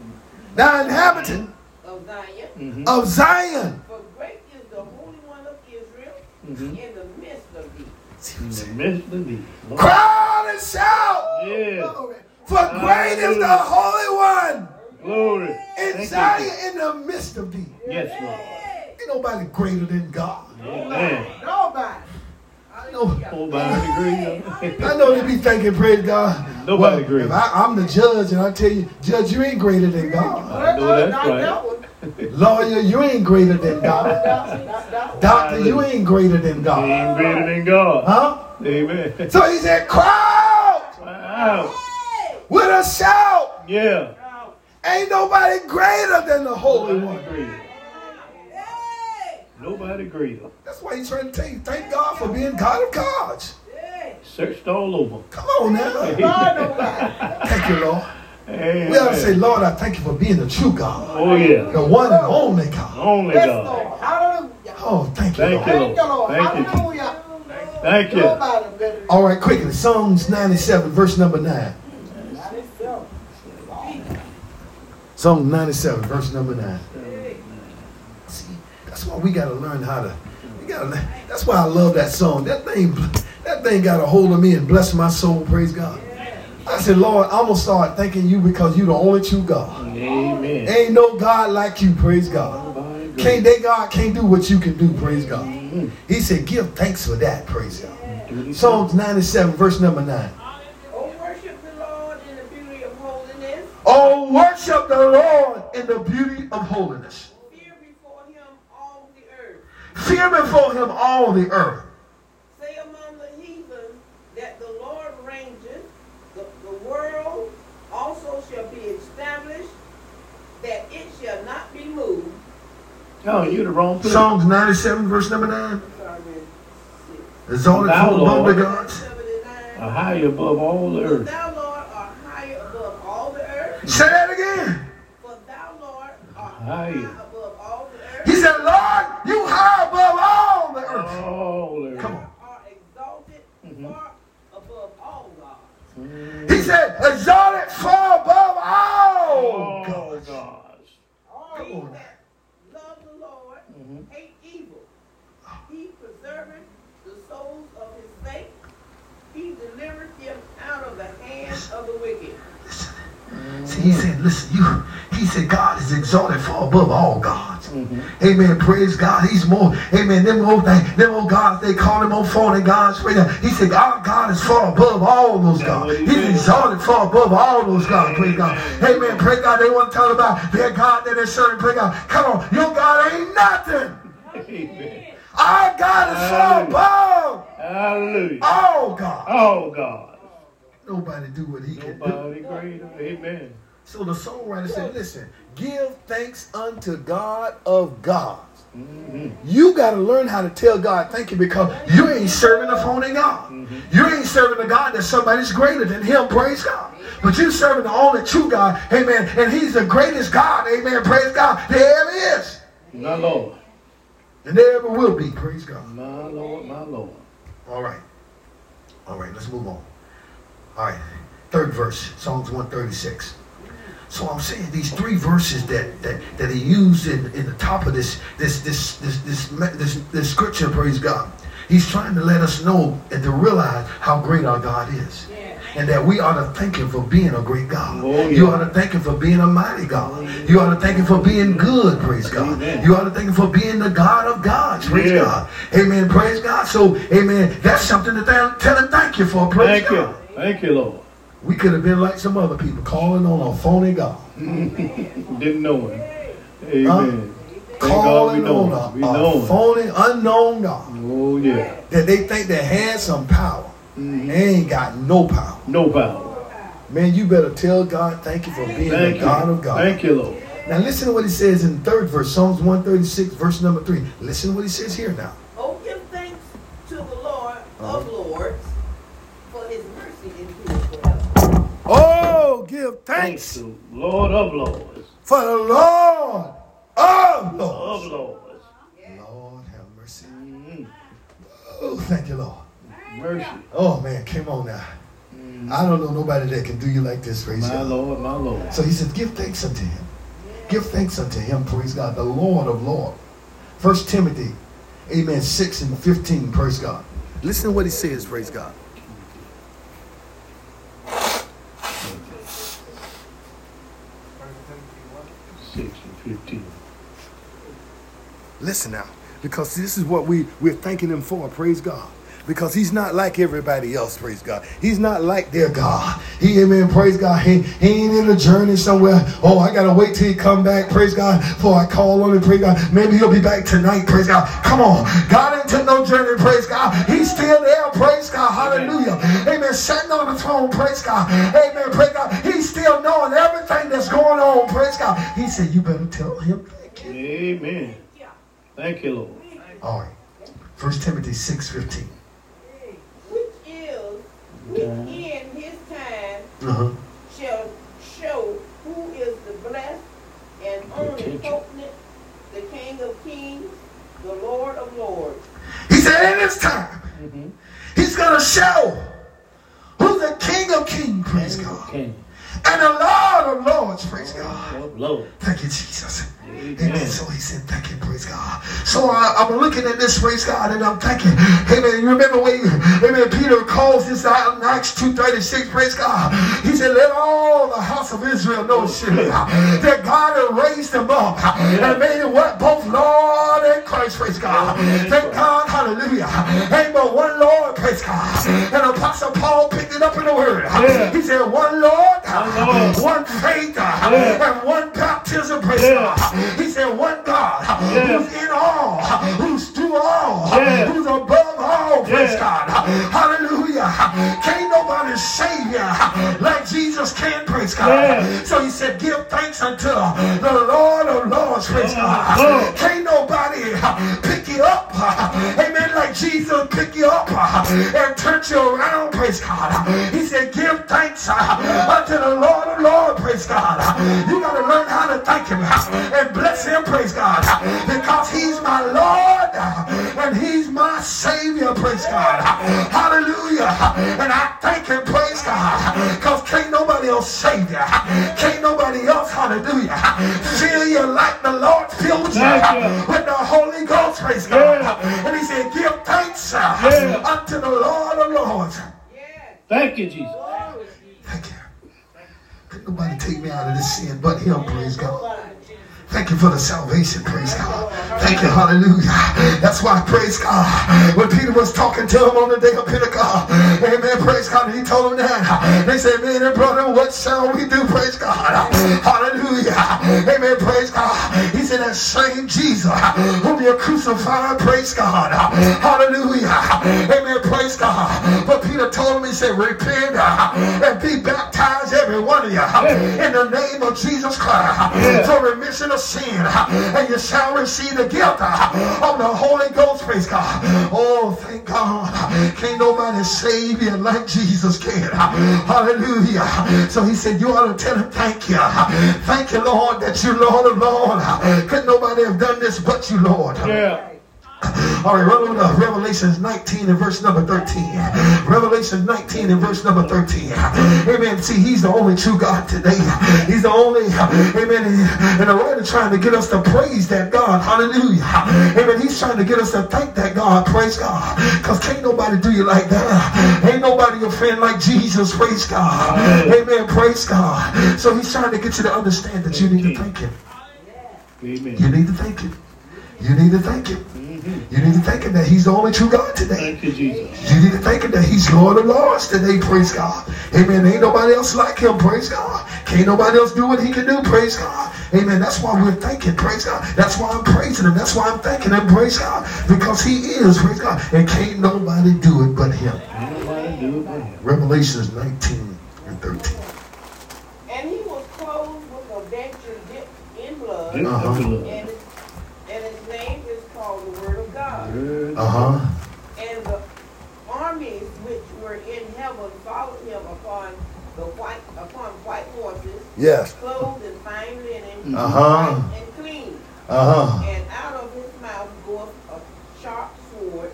Thou inhabitant of Zion. Mhm. of Zion. For great is the Holy One of Israel Mhm. in the midst of thee. In the midst of thee. Lord. Cry out and shout. Yeah. For great is the Holy One Glory. in Thank you. Zion in the midst of thee. Yes, Lord. Ain't nobody greater than God. Amen. Nobody. I know, Nobody agree. I know they be thinking, praise God. Nobody well, agrees. If I, I'm the judge and I tell you, Judge, you ain't greater than God. I know that's right. Lawyer, you ain't greater than God. Not that one. Doctor, you ain't greater than He God. ain't greater than God. Huh? Amen. So he said, cry out Wow. with a shout. Yeah. Ain't nobody greater than the Holy One. Greater. Nobody greater. That's why he's trying to tell you, thank God for being God of gods. Searched all over. Come on now. God nobody. Thank you, Lord. Amen. We ought to say, Lord, I thank you for being the true God, Oh, yeah. the one and only God. Only Yes, God. Lord. Hallelujah. Oh, thank you, Thank Lord. you. Thank you, Lord. Thank you. Thank you. Nobody better. All right, quickly. Psalms 97, verse number 9. Psalm 97, verse number 9. See, that's why we got to learn how to. We gotta, that's why I love that song. That thing, that thing got a hold of me and blessed my soul. Praise God. I said, Lord, I'm gonna start thanking you because you're the only true God. Amen. Ain't no God like you. Praise God. Can't they God can't do what you can do. Praise God. He said, give thanks for that. Praise God. Psalms 97, verse number 9. Oh, worship the Lord in the beauty of holiness. Oh, worship the Lord in the beauty of holiness. Fear before him all the earth. Fear before him all the earth. Say among the heathen that the Lord reigns. The, the world also shall be established, that it shall not be moved. Oh, you the wrong place. Psalms 97, verse number 9. Sorry, Exalted Thou, from among the Lord. gods. 79. A high above all the For earth. thou, Lord, art higher above all the earth. Say that again. For thou, Lord, art Higher. high above all the earth. He said, Lord, you high above all the earth. All the earth. Come on. Art exalted Mhm. far above all gods. Mm. He said, exalted far above all All gods. gods. Come He on. that love the Lord Mhm. hate evil. He preserveth the souls of his saints. He delivered them out of the hands of the wicked. See, he said, listen, you, he said, God is exalted far above all gods. Mhm. Amen. Praise God. He's more, amen. Them old, thing, them old gods, they call them old phony gods. Praise God. He said, our God is far above all those gods. he He's exalted far above all those gods. Praise God. Amen. Praise God. They want to talk about their God that they're serving. Praise God. Come on. Your God ain't nothing. Amen. Our God is far Hallelujah. above Hallelujah. all God. All gods. Nobody do what he can do. Nobody greater. Amen. So the songwriter said, listen, give thanks unto God of gods. Mhm. You got to learn how to tell God thank you because you ain't serving a phony God. You ain't serving a God that somebody's greater than him, praise God. But you serving the only true God, amen, and he's the greatest God, amen, praise God, there ever is. My Lord. And there ever will be, praise God. My Lord. My Lord. All right. All right, let's move on. All right, third verse, Psalms 136. So I'm saying these three verses that that, that he used in, in the top of this this this this this this, this, this scripture, praise God. He's trying to let us know and to realize how great our God is. And that we ought to thank him for being a great God. Oh, yeah. You ought to thank him for being a mighty God. Oh, you ought to thank him for being good, praise God. Amen. You ought to thank him for being the God of gods, praise Yeah. God. Amen, praise God. So, amen, that's something to th- tell him thank you for, praise Thank God. Thank you. Thank you, Lord. We could have been like some other people calling on a phony God. Didn't know him. Amen. Thank God we Calling know on him. We a, a know him. phony, unknown God. Oh, yeah. That they think they had some power. Mhm. They ain't got no power. No power. Man, you better tell God thank you for being Thank the you. God of God. Thank you, Lord. Now listen to what he says in the third verse, Psalms 136, verse number 3. Listen to what he says here now. Oh, give thanks to the Lord of Lords, for his mercy endures forever. Give Thanks to Lord of Lords. for the Lord of Of Lords. Lords. Lord have mercy. Mhm. Oh, thank you, Lord. Mercy. Oh man, come on now. I don't know nobody that can do you like this, praise My God. Lord, my Lord. So he said, give thanks unto him. Give thanks unto him, praise God, the Lord of Lords. First Timothy, amen, 6 and 15, praise God. Listen to what he says, praise God. Six and fifteen. Listen now, because this is what we, we're thanking him for, praise God. Because he's not like everybody else, praise God. He's not like their God. He, amen, praise God. He, he ain't in a journey somewhere. Oh, I got to wait till he come back, praise God, before I call on him, praise God. Maybe he'll be back tonight, praise God. Come on. God ain't took no journey, praise God. He's still there, praise God. Hallelujah. Amen. Sitting on the throne, praise God. Amen, praise God. He's still knowing everything that's going on, praise God. He said, you better tell him. Amen. Thank you, Lord. All right. First Timothy six fifteen. Which is within his time uh-huh. shall show who is the blessed and only potentate, the King of Kings, the Lord of Lords. He said, in his time, mm-hmm. he's gonna show who's the King of Kings. Praise King God. King. And the Lord of lords, praise God. Lord. Thank you, Jesus. Amen. So he said, thank you, praise God. So uh, I'm looking at this, praise God, and I'm thinking, amen, you remember when, amen, Peter calls this out in Acts 2.36, praise God. He said, let all the house of Israel know surely that God had raised them up and made him what? Both Lord and Christ, praise God. Thank God, hallelujah. Ain't but one Lord, praise God. And Apostle Paul picked it up in the word. He said, one Lord, one faith, and one baptism, praise God. He said, one God who's in all, who's through all, who's above all. Praise God. Hallelujah. Can't nobody save you like Jesus can. Praise God. So he said, give thanks unto the Lord of Lords. Praise God. Can't nobody pick you up. Amen. Like Jesus pick you up and turn you around. Praise God. He said, give thanks unto the Lord of Lords. Praise God. You got to learn how to thank him and bless him, praise God, because he's my Lord and he's my Savior, praise God. Hallelujah. And I thank him, praise God, because can't nobody else save you. Can't nobody else, hallelujah, feel you like the Lord fills you with the Holy Ghost, praise God. And he said, give thanks uh, unto the Lord of Lords. Thank you, Jesus. Thank you. Can't nobody take me out of this sin but him, praise God. Thank you for the salvation, praise God. Thank you, hallelujah. That's why, praise God, when Peter was talking to him on the day of Pentecost, amen, praise God, he told him that. They said, man and brother, what shall we do, praise God? Hallelujah. Amen, praise God. He said, that same Jesus whom you crucified, praise God. Hallelujah. Amen, praise God. But Peter told him, he said, repent and be baptized, every one of you, in the name of Jesus Christ for remission of sin, uh, and you shall receive the gift uh, of the Holy Ghost. Praise God. Oh, thank God. Can't nobody save you like Jesus can. Hallelujah. So he said, You ought to tell him, Thank you. Thank you, Lord, that you, Lord Lord. Couldn't nobody have done this but you, Lord? Yeah. All right, run over to Revelations 19 and verse number 13. Revelation 19 and verse number 13. Amen. See, he's the only true God today. He's the only, amen. And the writer trying to get us to praise that God. Hallelujah. Amen. He's trying to get us to thank that God. Praise God. Because can't nobody do you like that. Ain't nobody your friend like Jesus. Praise God. Amen. Praise God. So he's trying to get you to understand that you need to thank him. Amen. You need to thank him. You need to thank him. You need to thank him that he's the only true God today. Thank you, Jesus. You need to thank him that he's Lord of Lords today. Praise God. Amen. Ain't nobody else like him. Praise God. Can't nobody else do what he can do. Praise God. Amen. That's why we're thanking. Praise God. That's why I'm praising him. That's why I'm thanking him. Praise God. Because he is. Praise God. And can't nobody do it but him. Nobody do it but him. Revelations 19 and 13. And he was clothed with a vesture dipped in blood. Uh-huh. And Uh-huh. And the armies which were in heaven followed him upon the white upon white horses. Yes. Clothed in fine linen. Uh-huh. And clean. Uh-huh. And out of his mouth goeth a sharp sword,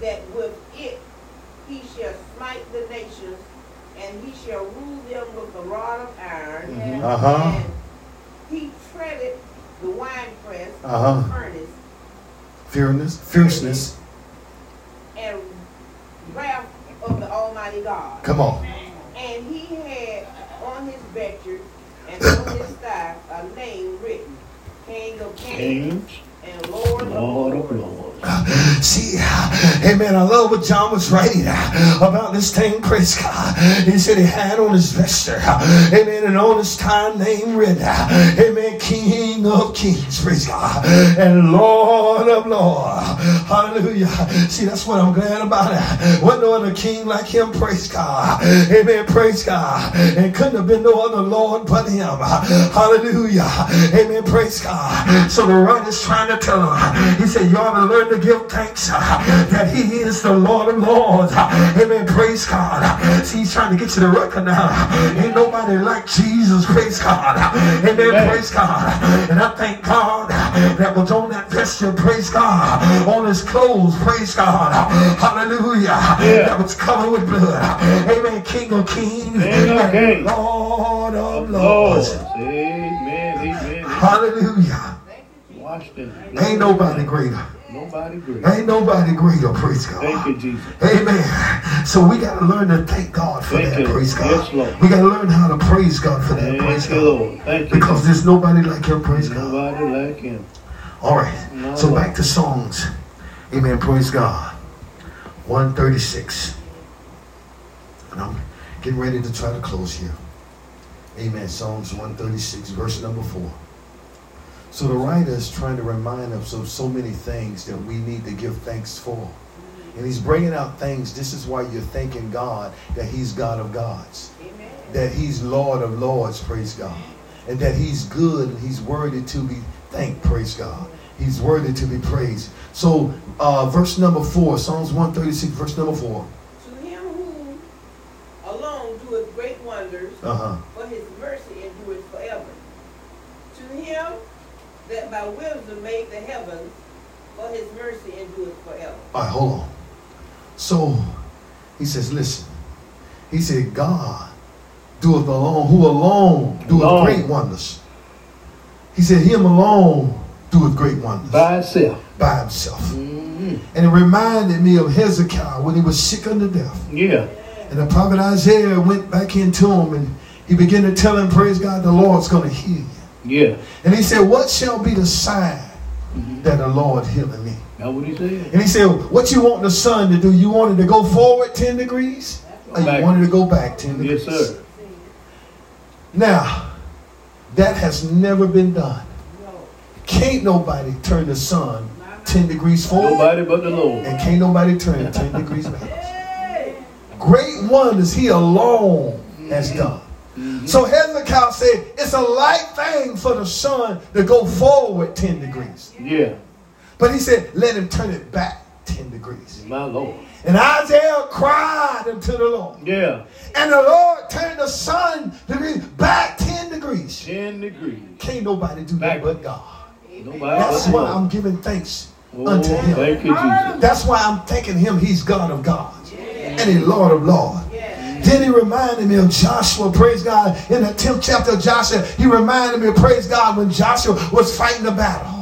that with it he shall smite the nations, and he shall rule them with a rod of iron. Mm-hmm. Uh-huh. And he treaded the winepress uh-huh. of the furnace fierceness, fierceness, and wrath of the Almighty God. Come on. And he had on his vesture and on his thigh a name written, King of Kings, Kings and Lord, Lord of Lords. See, uh, amen. I love what John was writing uh, about this thing, praise God. He said he had on his vesture, uh, amen, and on his time name written, amen, King of Kings, praise God, and Lord of Lords. Hallelujah. See, that's what I'm glad about. Wasn't no other king like him, praise God. Amen, praise God. And couldn't have been no other Lord but him. Hallelujah. Amen, praise God. So the writer's trying to tell him, he said, you ought to learn to to give thanks uh, that he is the Lord of Lords. Uh, amen. Praise God. Uh, see, he's trying to get you to recognize uh, ain't nobody like Jesus. Praise God. Amen. Amen. Praise God. And I thank God that was on that vesture. Praise God. On his clothes. Praise God. Hallelujah. Yeah. That was covered with blood. Amen. King of kings. Amen. Lord of lords. Amen. Amen. Hallelujah. Ain't nobody greater. Nobody greater. Ain't nobody greater, praise God. Thank you, Jesus. Amen. So we got to learn to thank God for thank that, you. praise God. Yes, Lord. We got to learn how to praise God for that, thank praise you, God. Lord. Thank you. Because there's nobody like him, praise nobody God. Nobody like him. All right. No so back to Psalms. Amen, praise God. 136. And I'm getting ready to try to close here. Amen. Psalms 136, verse number 4. So the writer is trying to remind us of so many things that we need to give thanks for. And he's bringing out things. This is why you're thanking God that he's God of gods. Amen. That he's Lord of lords, praise God. And that he's good and he's worthy to be thanked, praise God. He's worthy to be praised. So uh, verse number 4, Psalms 136, verse number 4. To him who alone doeth great wonders, uh-huh. for his mercy endureth forever. To him that by wisdom made the heavens, for his mercy endures forever. All right, hold on. So he says, listen. He said, God doeth alone, who alone doeth alone. great wonders. He said, him alone doeth great wonders. By himself. By himself. Mm-hmm. And it reminded me of Hezekiah when he was sick unto death. Yeah. And the prophet Isaiah went back into him and he began to tell him, praise God, the Lord's going to heal you. Yeah. And he said, What shall be the sign mm-hmm. that the Lord healing me? That's what he said. And he said, What you want the sun to do? You wanted to go forward 10 degrees? Or you wanted to go back 10 degrees? Yes, sir. Now, that has never been done. Can't nobody turn the sun 10 degrees forward. Nobody but the Lord. And can't nobody turn it 10 degrees back. Great wonders he alone has done. Mm-hmm. So Hezekiah said, it's a light thing for the sun to go forward 10 degrees. Yeah. But he said, let him turn it back 10 degrees. My Lord. And Isaiah cried unto the Lord. Yeah. And the Lord turned the sun degree back 10 degrees. 10 degrees. Can't nobody do back. that but God. Nobody That's why I'm giving thanks oh, unto him. Thank you, Jesus. That's why I'm thanking him. He's God of gods. Yeah. And he's Lord of lords. Then he reminded me of Joshua, praise God. In the 10th chapter of Joshua, he reminded me, praise God, when Joshua was fighting the battle.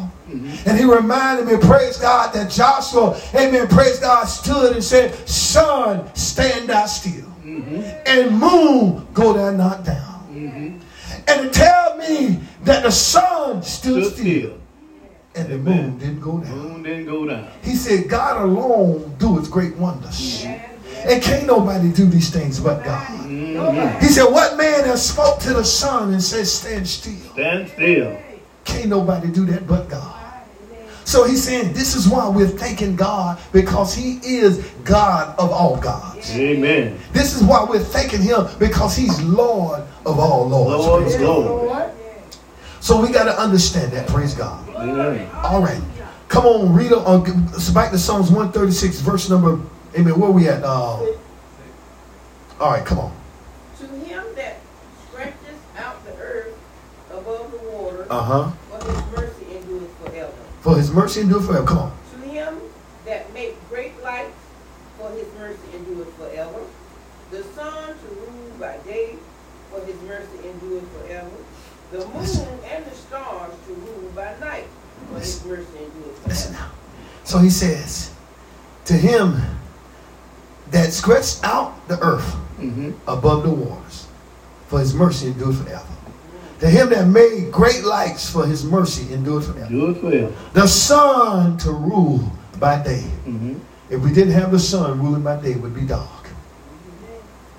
And he reminded me, praise God, that Joshua, amen, praise God, stood and said, Sun, stand thou still. Mm-hmm. And moon, go thou not down. Mm-hmm. And tell me that the sun stood, stood still. still. And the moon didn't go down. Moon didn't go down. He said, God alone doeth great wonders. Mm-hmm. And can't nobody do these things but God. Mm-hmm. He said, What man has spoke to the sun and said, Stand still? Stand still. Can't nobody do that but God. So he's saying this is why we're thanking God because he is God of all gods. Amen. This is why we're thanking him because he's Lord of all lords. Lord, Lord. So we got to understand that. Praise God. Amen. All right. Come on, read on. Uh, back to Psalms 136, verse number Amen. Where we at? Uh, all right, come on. To him that stretches out the earth above the water. Uh huh. For his mercy endures forever. For his mercy endures forever. Come on. To him that make great lights. For his mercy endures forever. The sun to rule by day. For his mercy endures forever. The moon and the stars to rule by night. For his mercy endures forever. Listen now. So he says, to him that stretched out the earth mm-hmm. above the waters, for his mercy endures forever. To him that made great lights, for his mercy endures forever. Endures forever. The sun to rule by day. Mm-hmm. If we didn't have the sun ruling by day, it would be dark.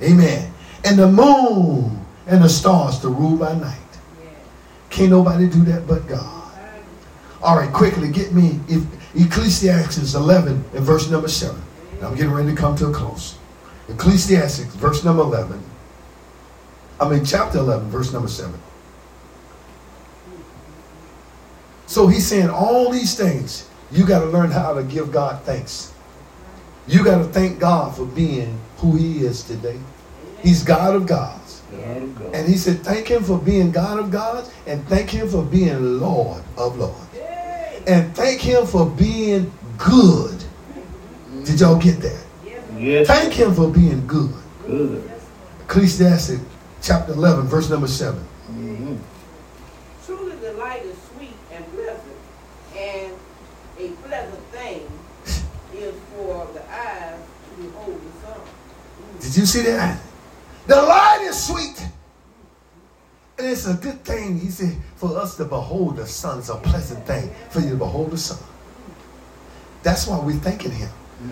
Amen. And the moon and the stars to rule by night. Can't nobody do that but God. All right, quickly get me if Ecclesiastes 11 and verse number 7. I'm getting ready to come to a close. Ecclesiastes, verse number 11. I mean, chapter 11, verse number 7. So he's saying all these things. you got to learn how to give God thanks. You got to thank God for being who He is today. He's God of gods. God of God. And He said, thank Him for being God of gods and thank Him for being Lord of lords. And thank Him for being good. Did y'all get that? Yes. Thank Him for being good. Good. Ecclesiastes chapter 11, verse number 7. Mhm. Truly the light is sweet and pleasant, and a pleasant thing is for the eyes to behold the sun. Did you see that? The light is sweet. And it's a good thing, he said, for us to behold the sun. It's a pleasant thing for you to behold the sun. That's why we're thanking him.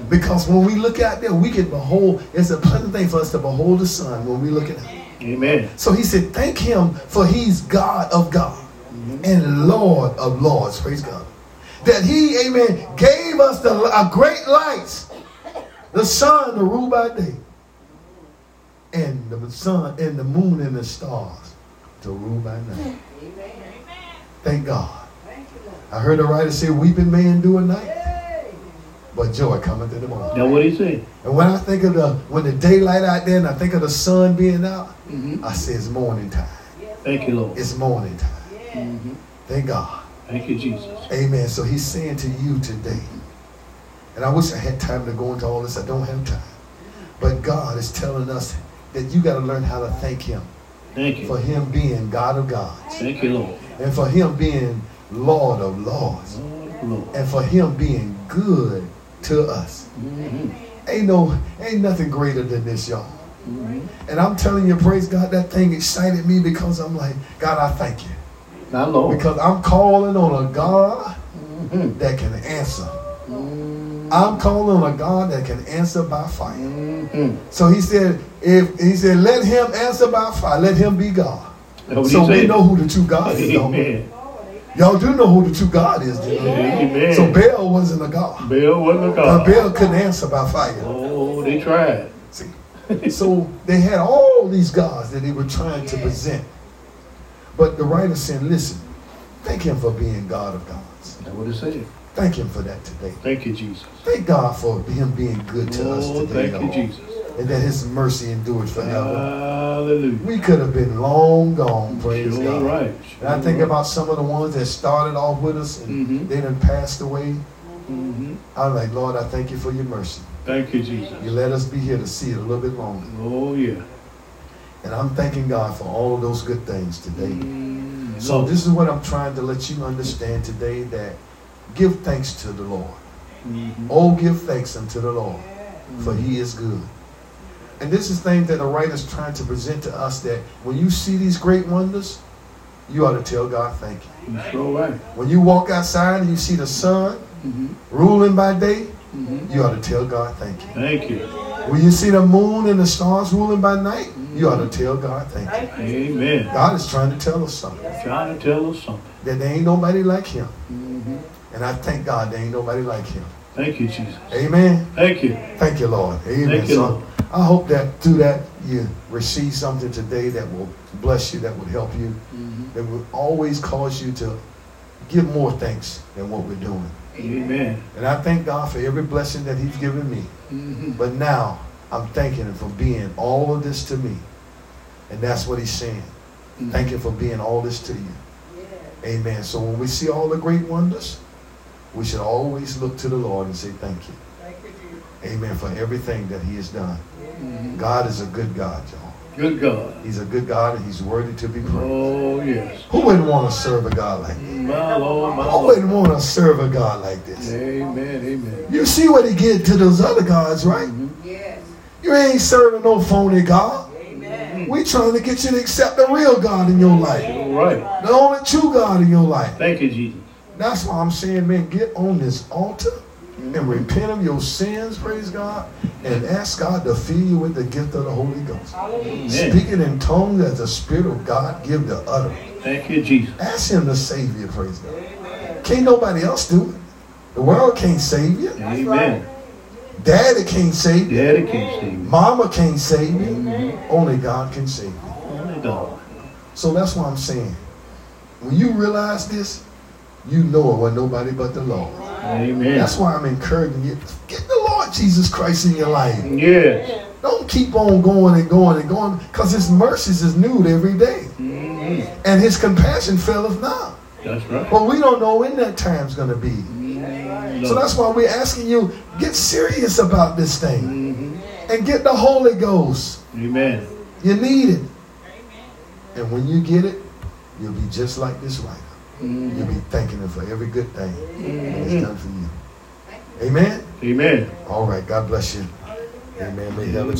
Because when we look out there, we can behold, it's a pleasant thing for us to behold the sun when we look at him. Amen. So he said, thank him for he's God of God mm-hmm. and Lord of Lords. Praise God. That he, amen, gave us the a great lights, the sun to rule by day, and the sun and the moon and the stars to rule by night. Amen. Thank God. Thank you, Lord. I heard a writer say, weeping may endure a night, Yay. But joy cometh in the morning. Now what he say? And when I think of the when the daylight out there and I think of the sun being out, Mhm. I say it's morning time. Yes, Thank you, Lord. It's morning time. yes. Mhm. Thank God. Thank you, Jesus. Amen. So he's saying to you today, and I wish I had time to go into all this. I don't have time. But God is telling us that you got to learn how to thank him Thank you for him being God of gods Thank you, Lord. and for him being Lord of lords Lord, Lord. and for him being good to us. Mhm. Ain't no, ain't nothing greater than this, y'all. Mhm. And I'm telling you, praise God, that thing excited me because I'm like, God, I thank you. Lord. Because I'm calling on a God Mhm. that can answer. I'm calling on a God that can answer by fire. So he said, if he said, let him answer by fire, let him be God. So we know who the true God is. Amen. Y'all do know who the true God is, do? Amen. So Baal wasn't a God. Bill wasn't a God. Baal couldn't answer by fire. Oh, they tried. See? So they had all these gods that they were trying to present. But the writer said, listen, thank him for being God of gods. That's what it said. Thank him for that today. Thank you, Jesus. Thank God for him being good to us Oh, today. thank you, y'all. Jesus. And that his mercy endures forever. Hallelujah. We could have been long gone, praise Sure God. right. And I think Sure about some of the ones that started off with us and Mhm. they done passed away. Mhm. I'm like, Lord, I thank you for your mercy. Thank you, Jesus. You let us be here to see it a little bit longer. Oh, yeah. And I'm thanking God for all of those good things today. Mm, So this is what I'm trying to let you understand today that give thanks to the Lord. Mhm. Oh, give thanks unto the Lord, for he is good. And this is things that the writer's trying to present to us that when you see these great wonders, you ought to tell God thank you. You sure right. When you walk outside and you see the sun Mhm. ruling by day, Mhm. you ought to tell God thank you. Thank you. When you see the moon and the stars ruling by night, you ought to tell God thank you. Amen. God is trying to tell us something. Trying to tell us something. That there ain't nobody like him. Mhm. And I thank God there ain't nobody like him. Thank you, Jesus. Amen. Thank you. Thank you, Lord. Amen. Thank you, Lord. I hope that through that you receive something today that will bless you, that would help you, Mhm. that will always cause you to give more thanks than what we're doing. Amen. And I thank God for every blessing that He's given me. Mhm. But now I'm thanking Him for being all of this to me. And that's what He's saying. Thank Him for being all this to you. Yes. Amen. So when we see all the great wonders, we should always look to the Lord and say thank you. Thank you, Amen. For everything that He has done. Mhm. God is a good God, y'all. Good God. He's a good God and He's worthy to be praised. Oh, yes. Who wouldn't want to serve a God like this? My Lord, my Who wouldn't want to serve a God like this? Amen. Amen. You see what He did to those other gods, right? Mhm. Yes. You ain't serving no phony God. Amen. We trying to get you to accept the real God in your life. All right. The only true God in your life. Thank you, Jesus. That's why I'm saying, man, get on this altar and repent of your sins, praise God, and ask God to fill you with the gift of the Holy Ghost. Amen. Speaking in tongues as the Spirit of God give the utterance. Thank you, Jesus. Ask Him to save you, praise God. Amen. Can't nobody else do it. The world can't save you. Amen. Daddy can't save you. Daddy can't save you. Mama can't save you. Only God can save you. Only God. So that's why I'm saying, when you realize this, you know it was nobody but the Lord. Amen. That's why I'm encouraging you. Get the Lord Jesus Christ in your life. Yes. Don't keep on going and going and going because his mercies is new every day. Mhm. And his compassion faileth not. That's right. But we don't know when that time's going to be. Mhm. So that's why we're asking you, get serious about this thing Mhm. and get the Holy Ghost. Amen. You need it. Amen. And when you get it, you'll be just like this writer. Mm-hmm. You'll be thanking him for every good thing that he's mm-hmm. done for you. Amen? Amen. All right. God bless you. Amen. May you have a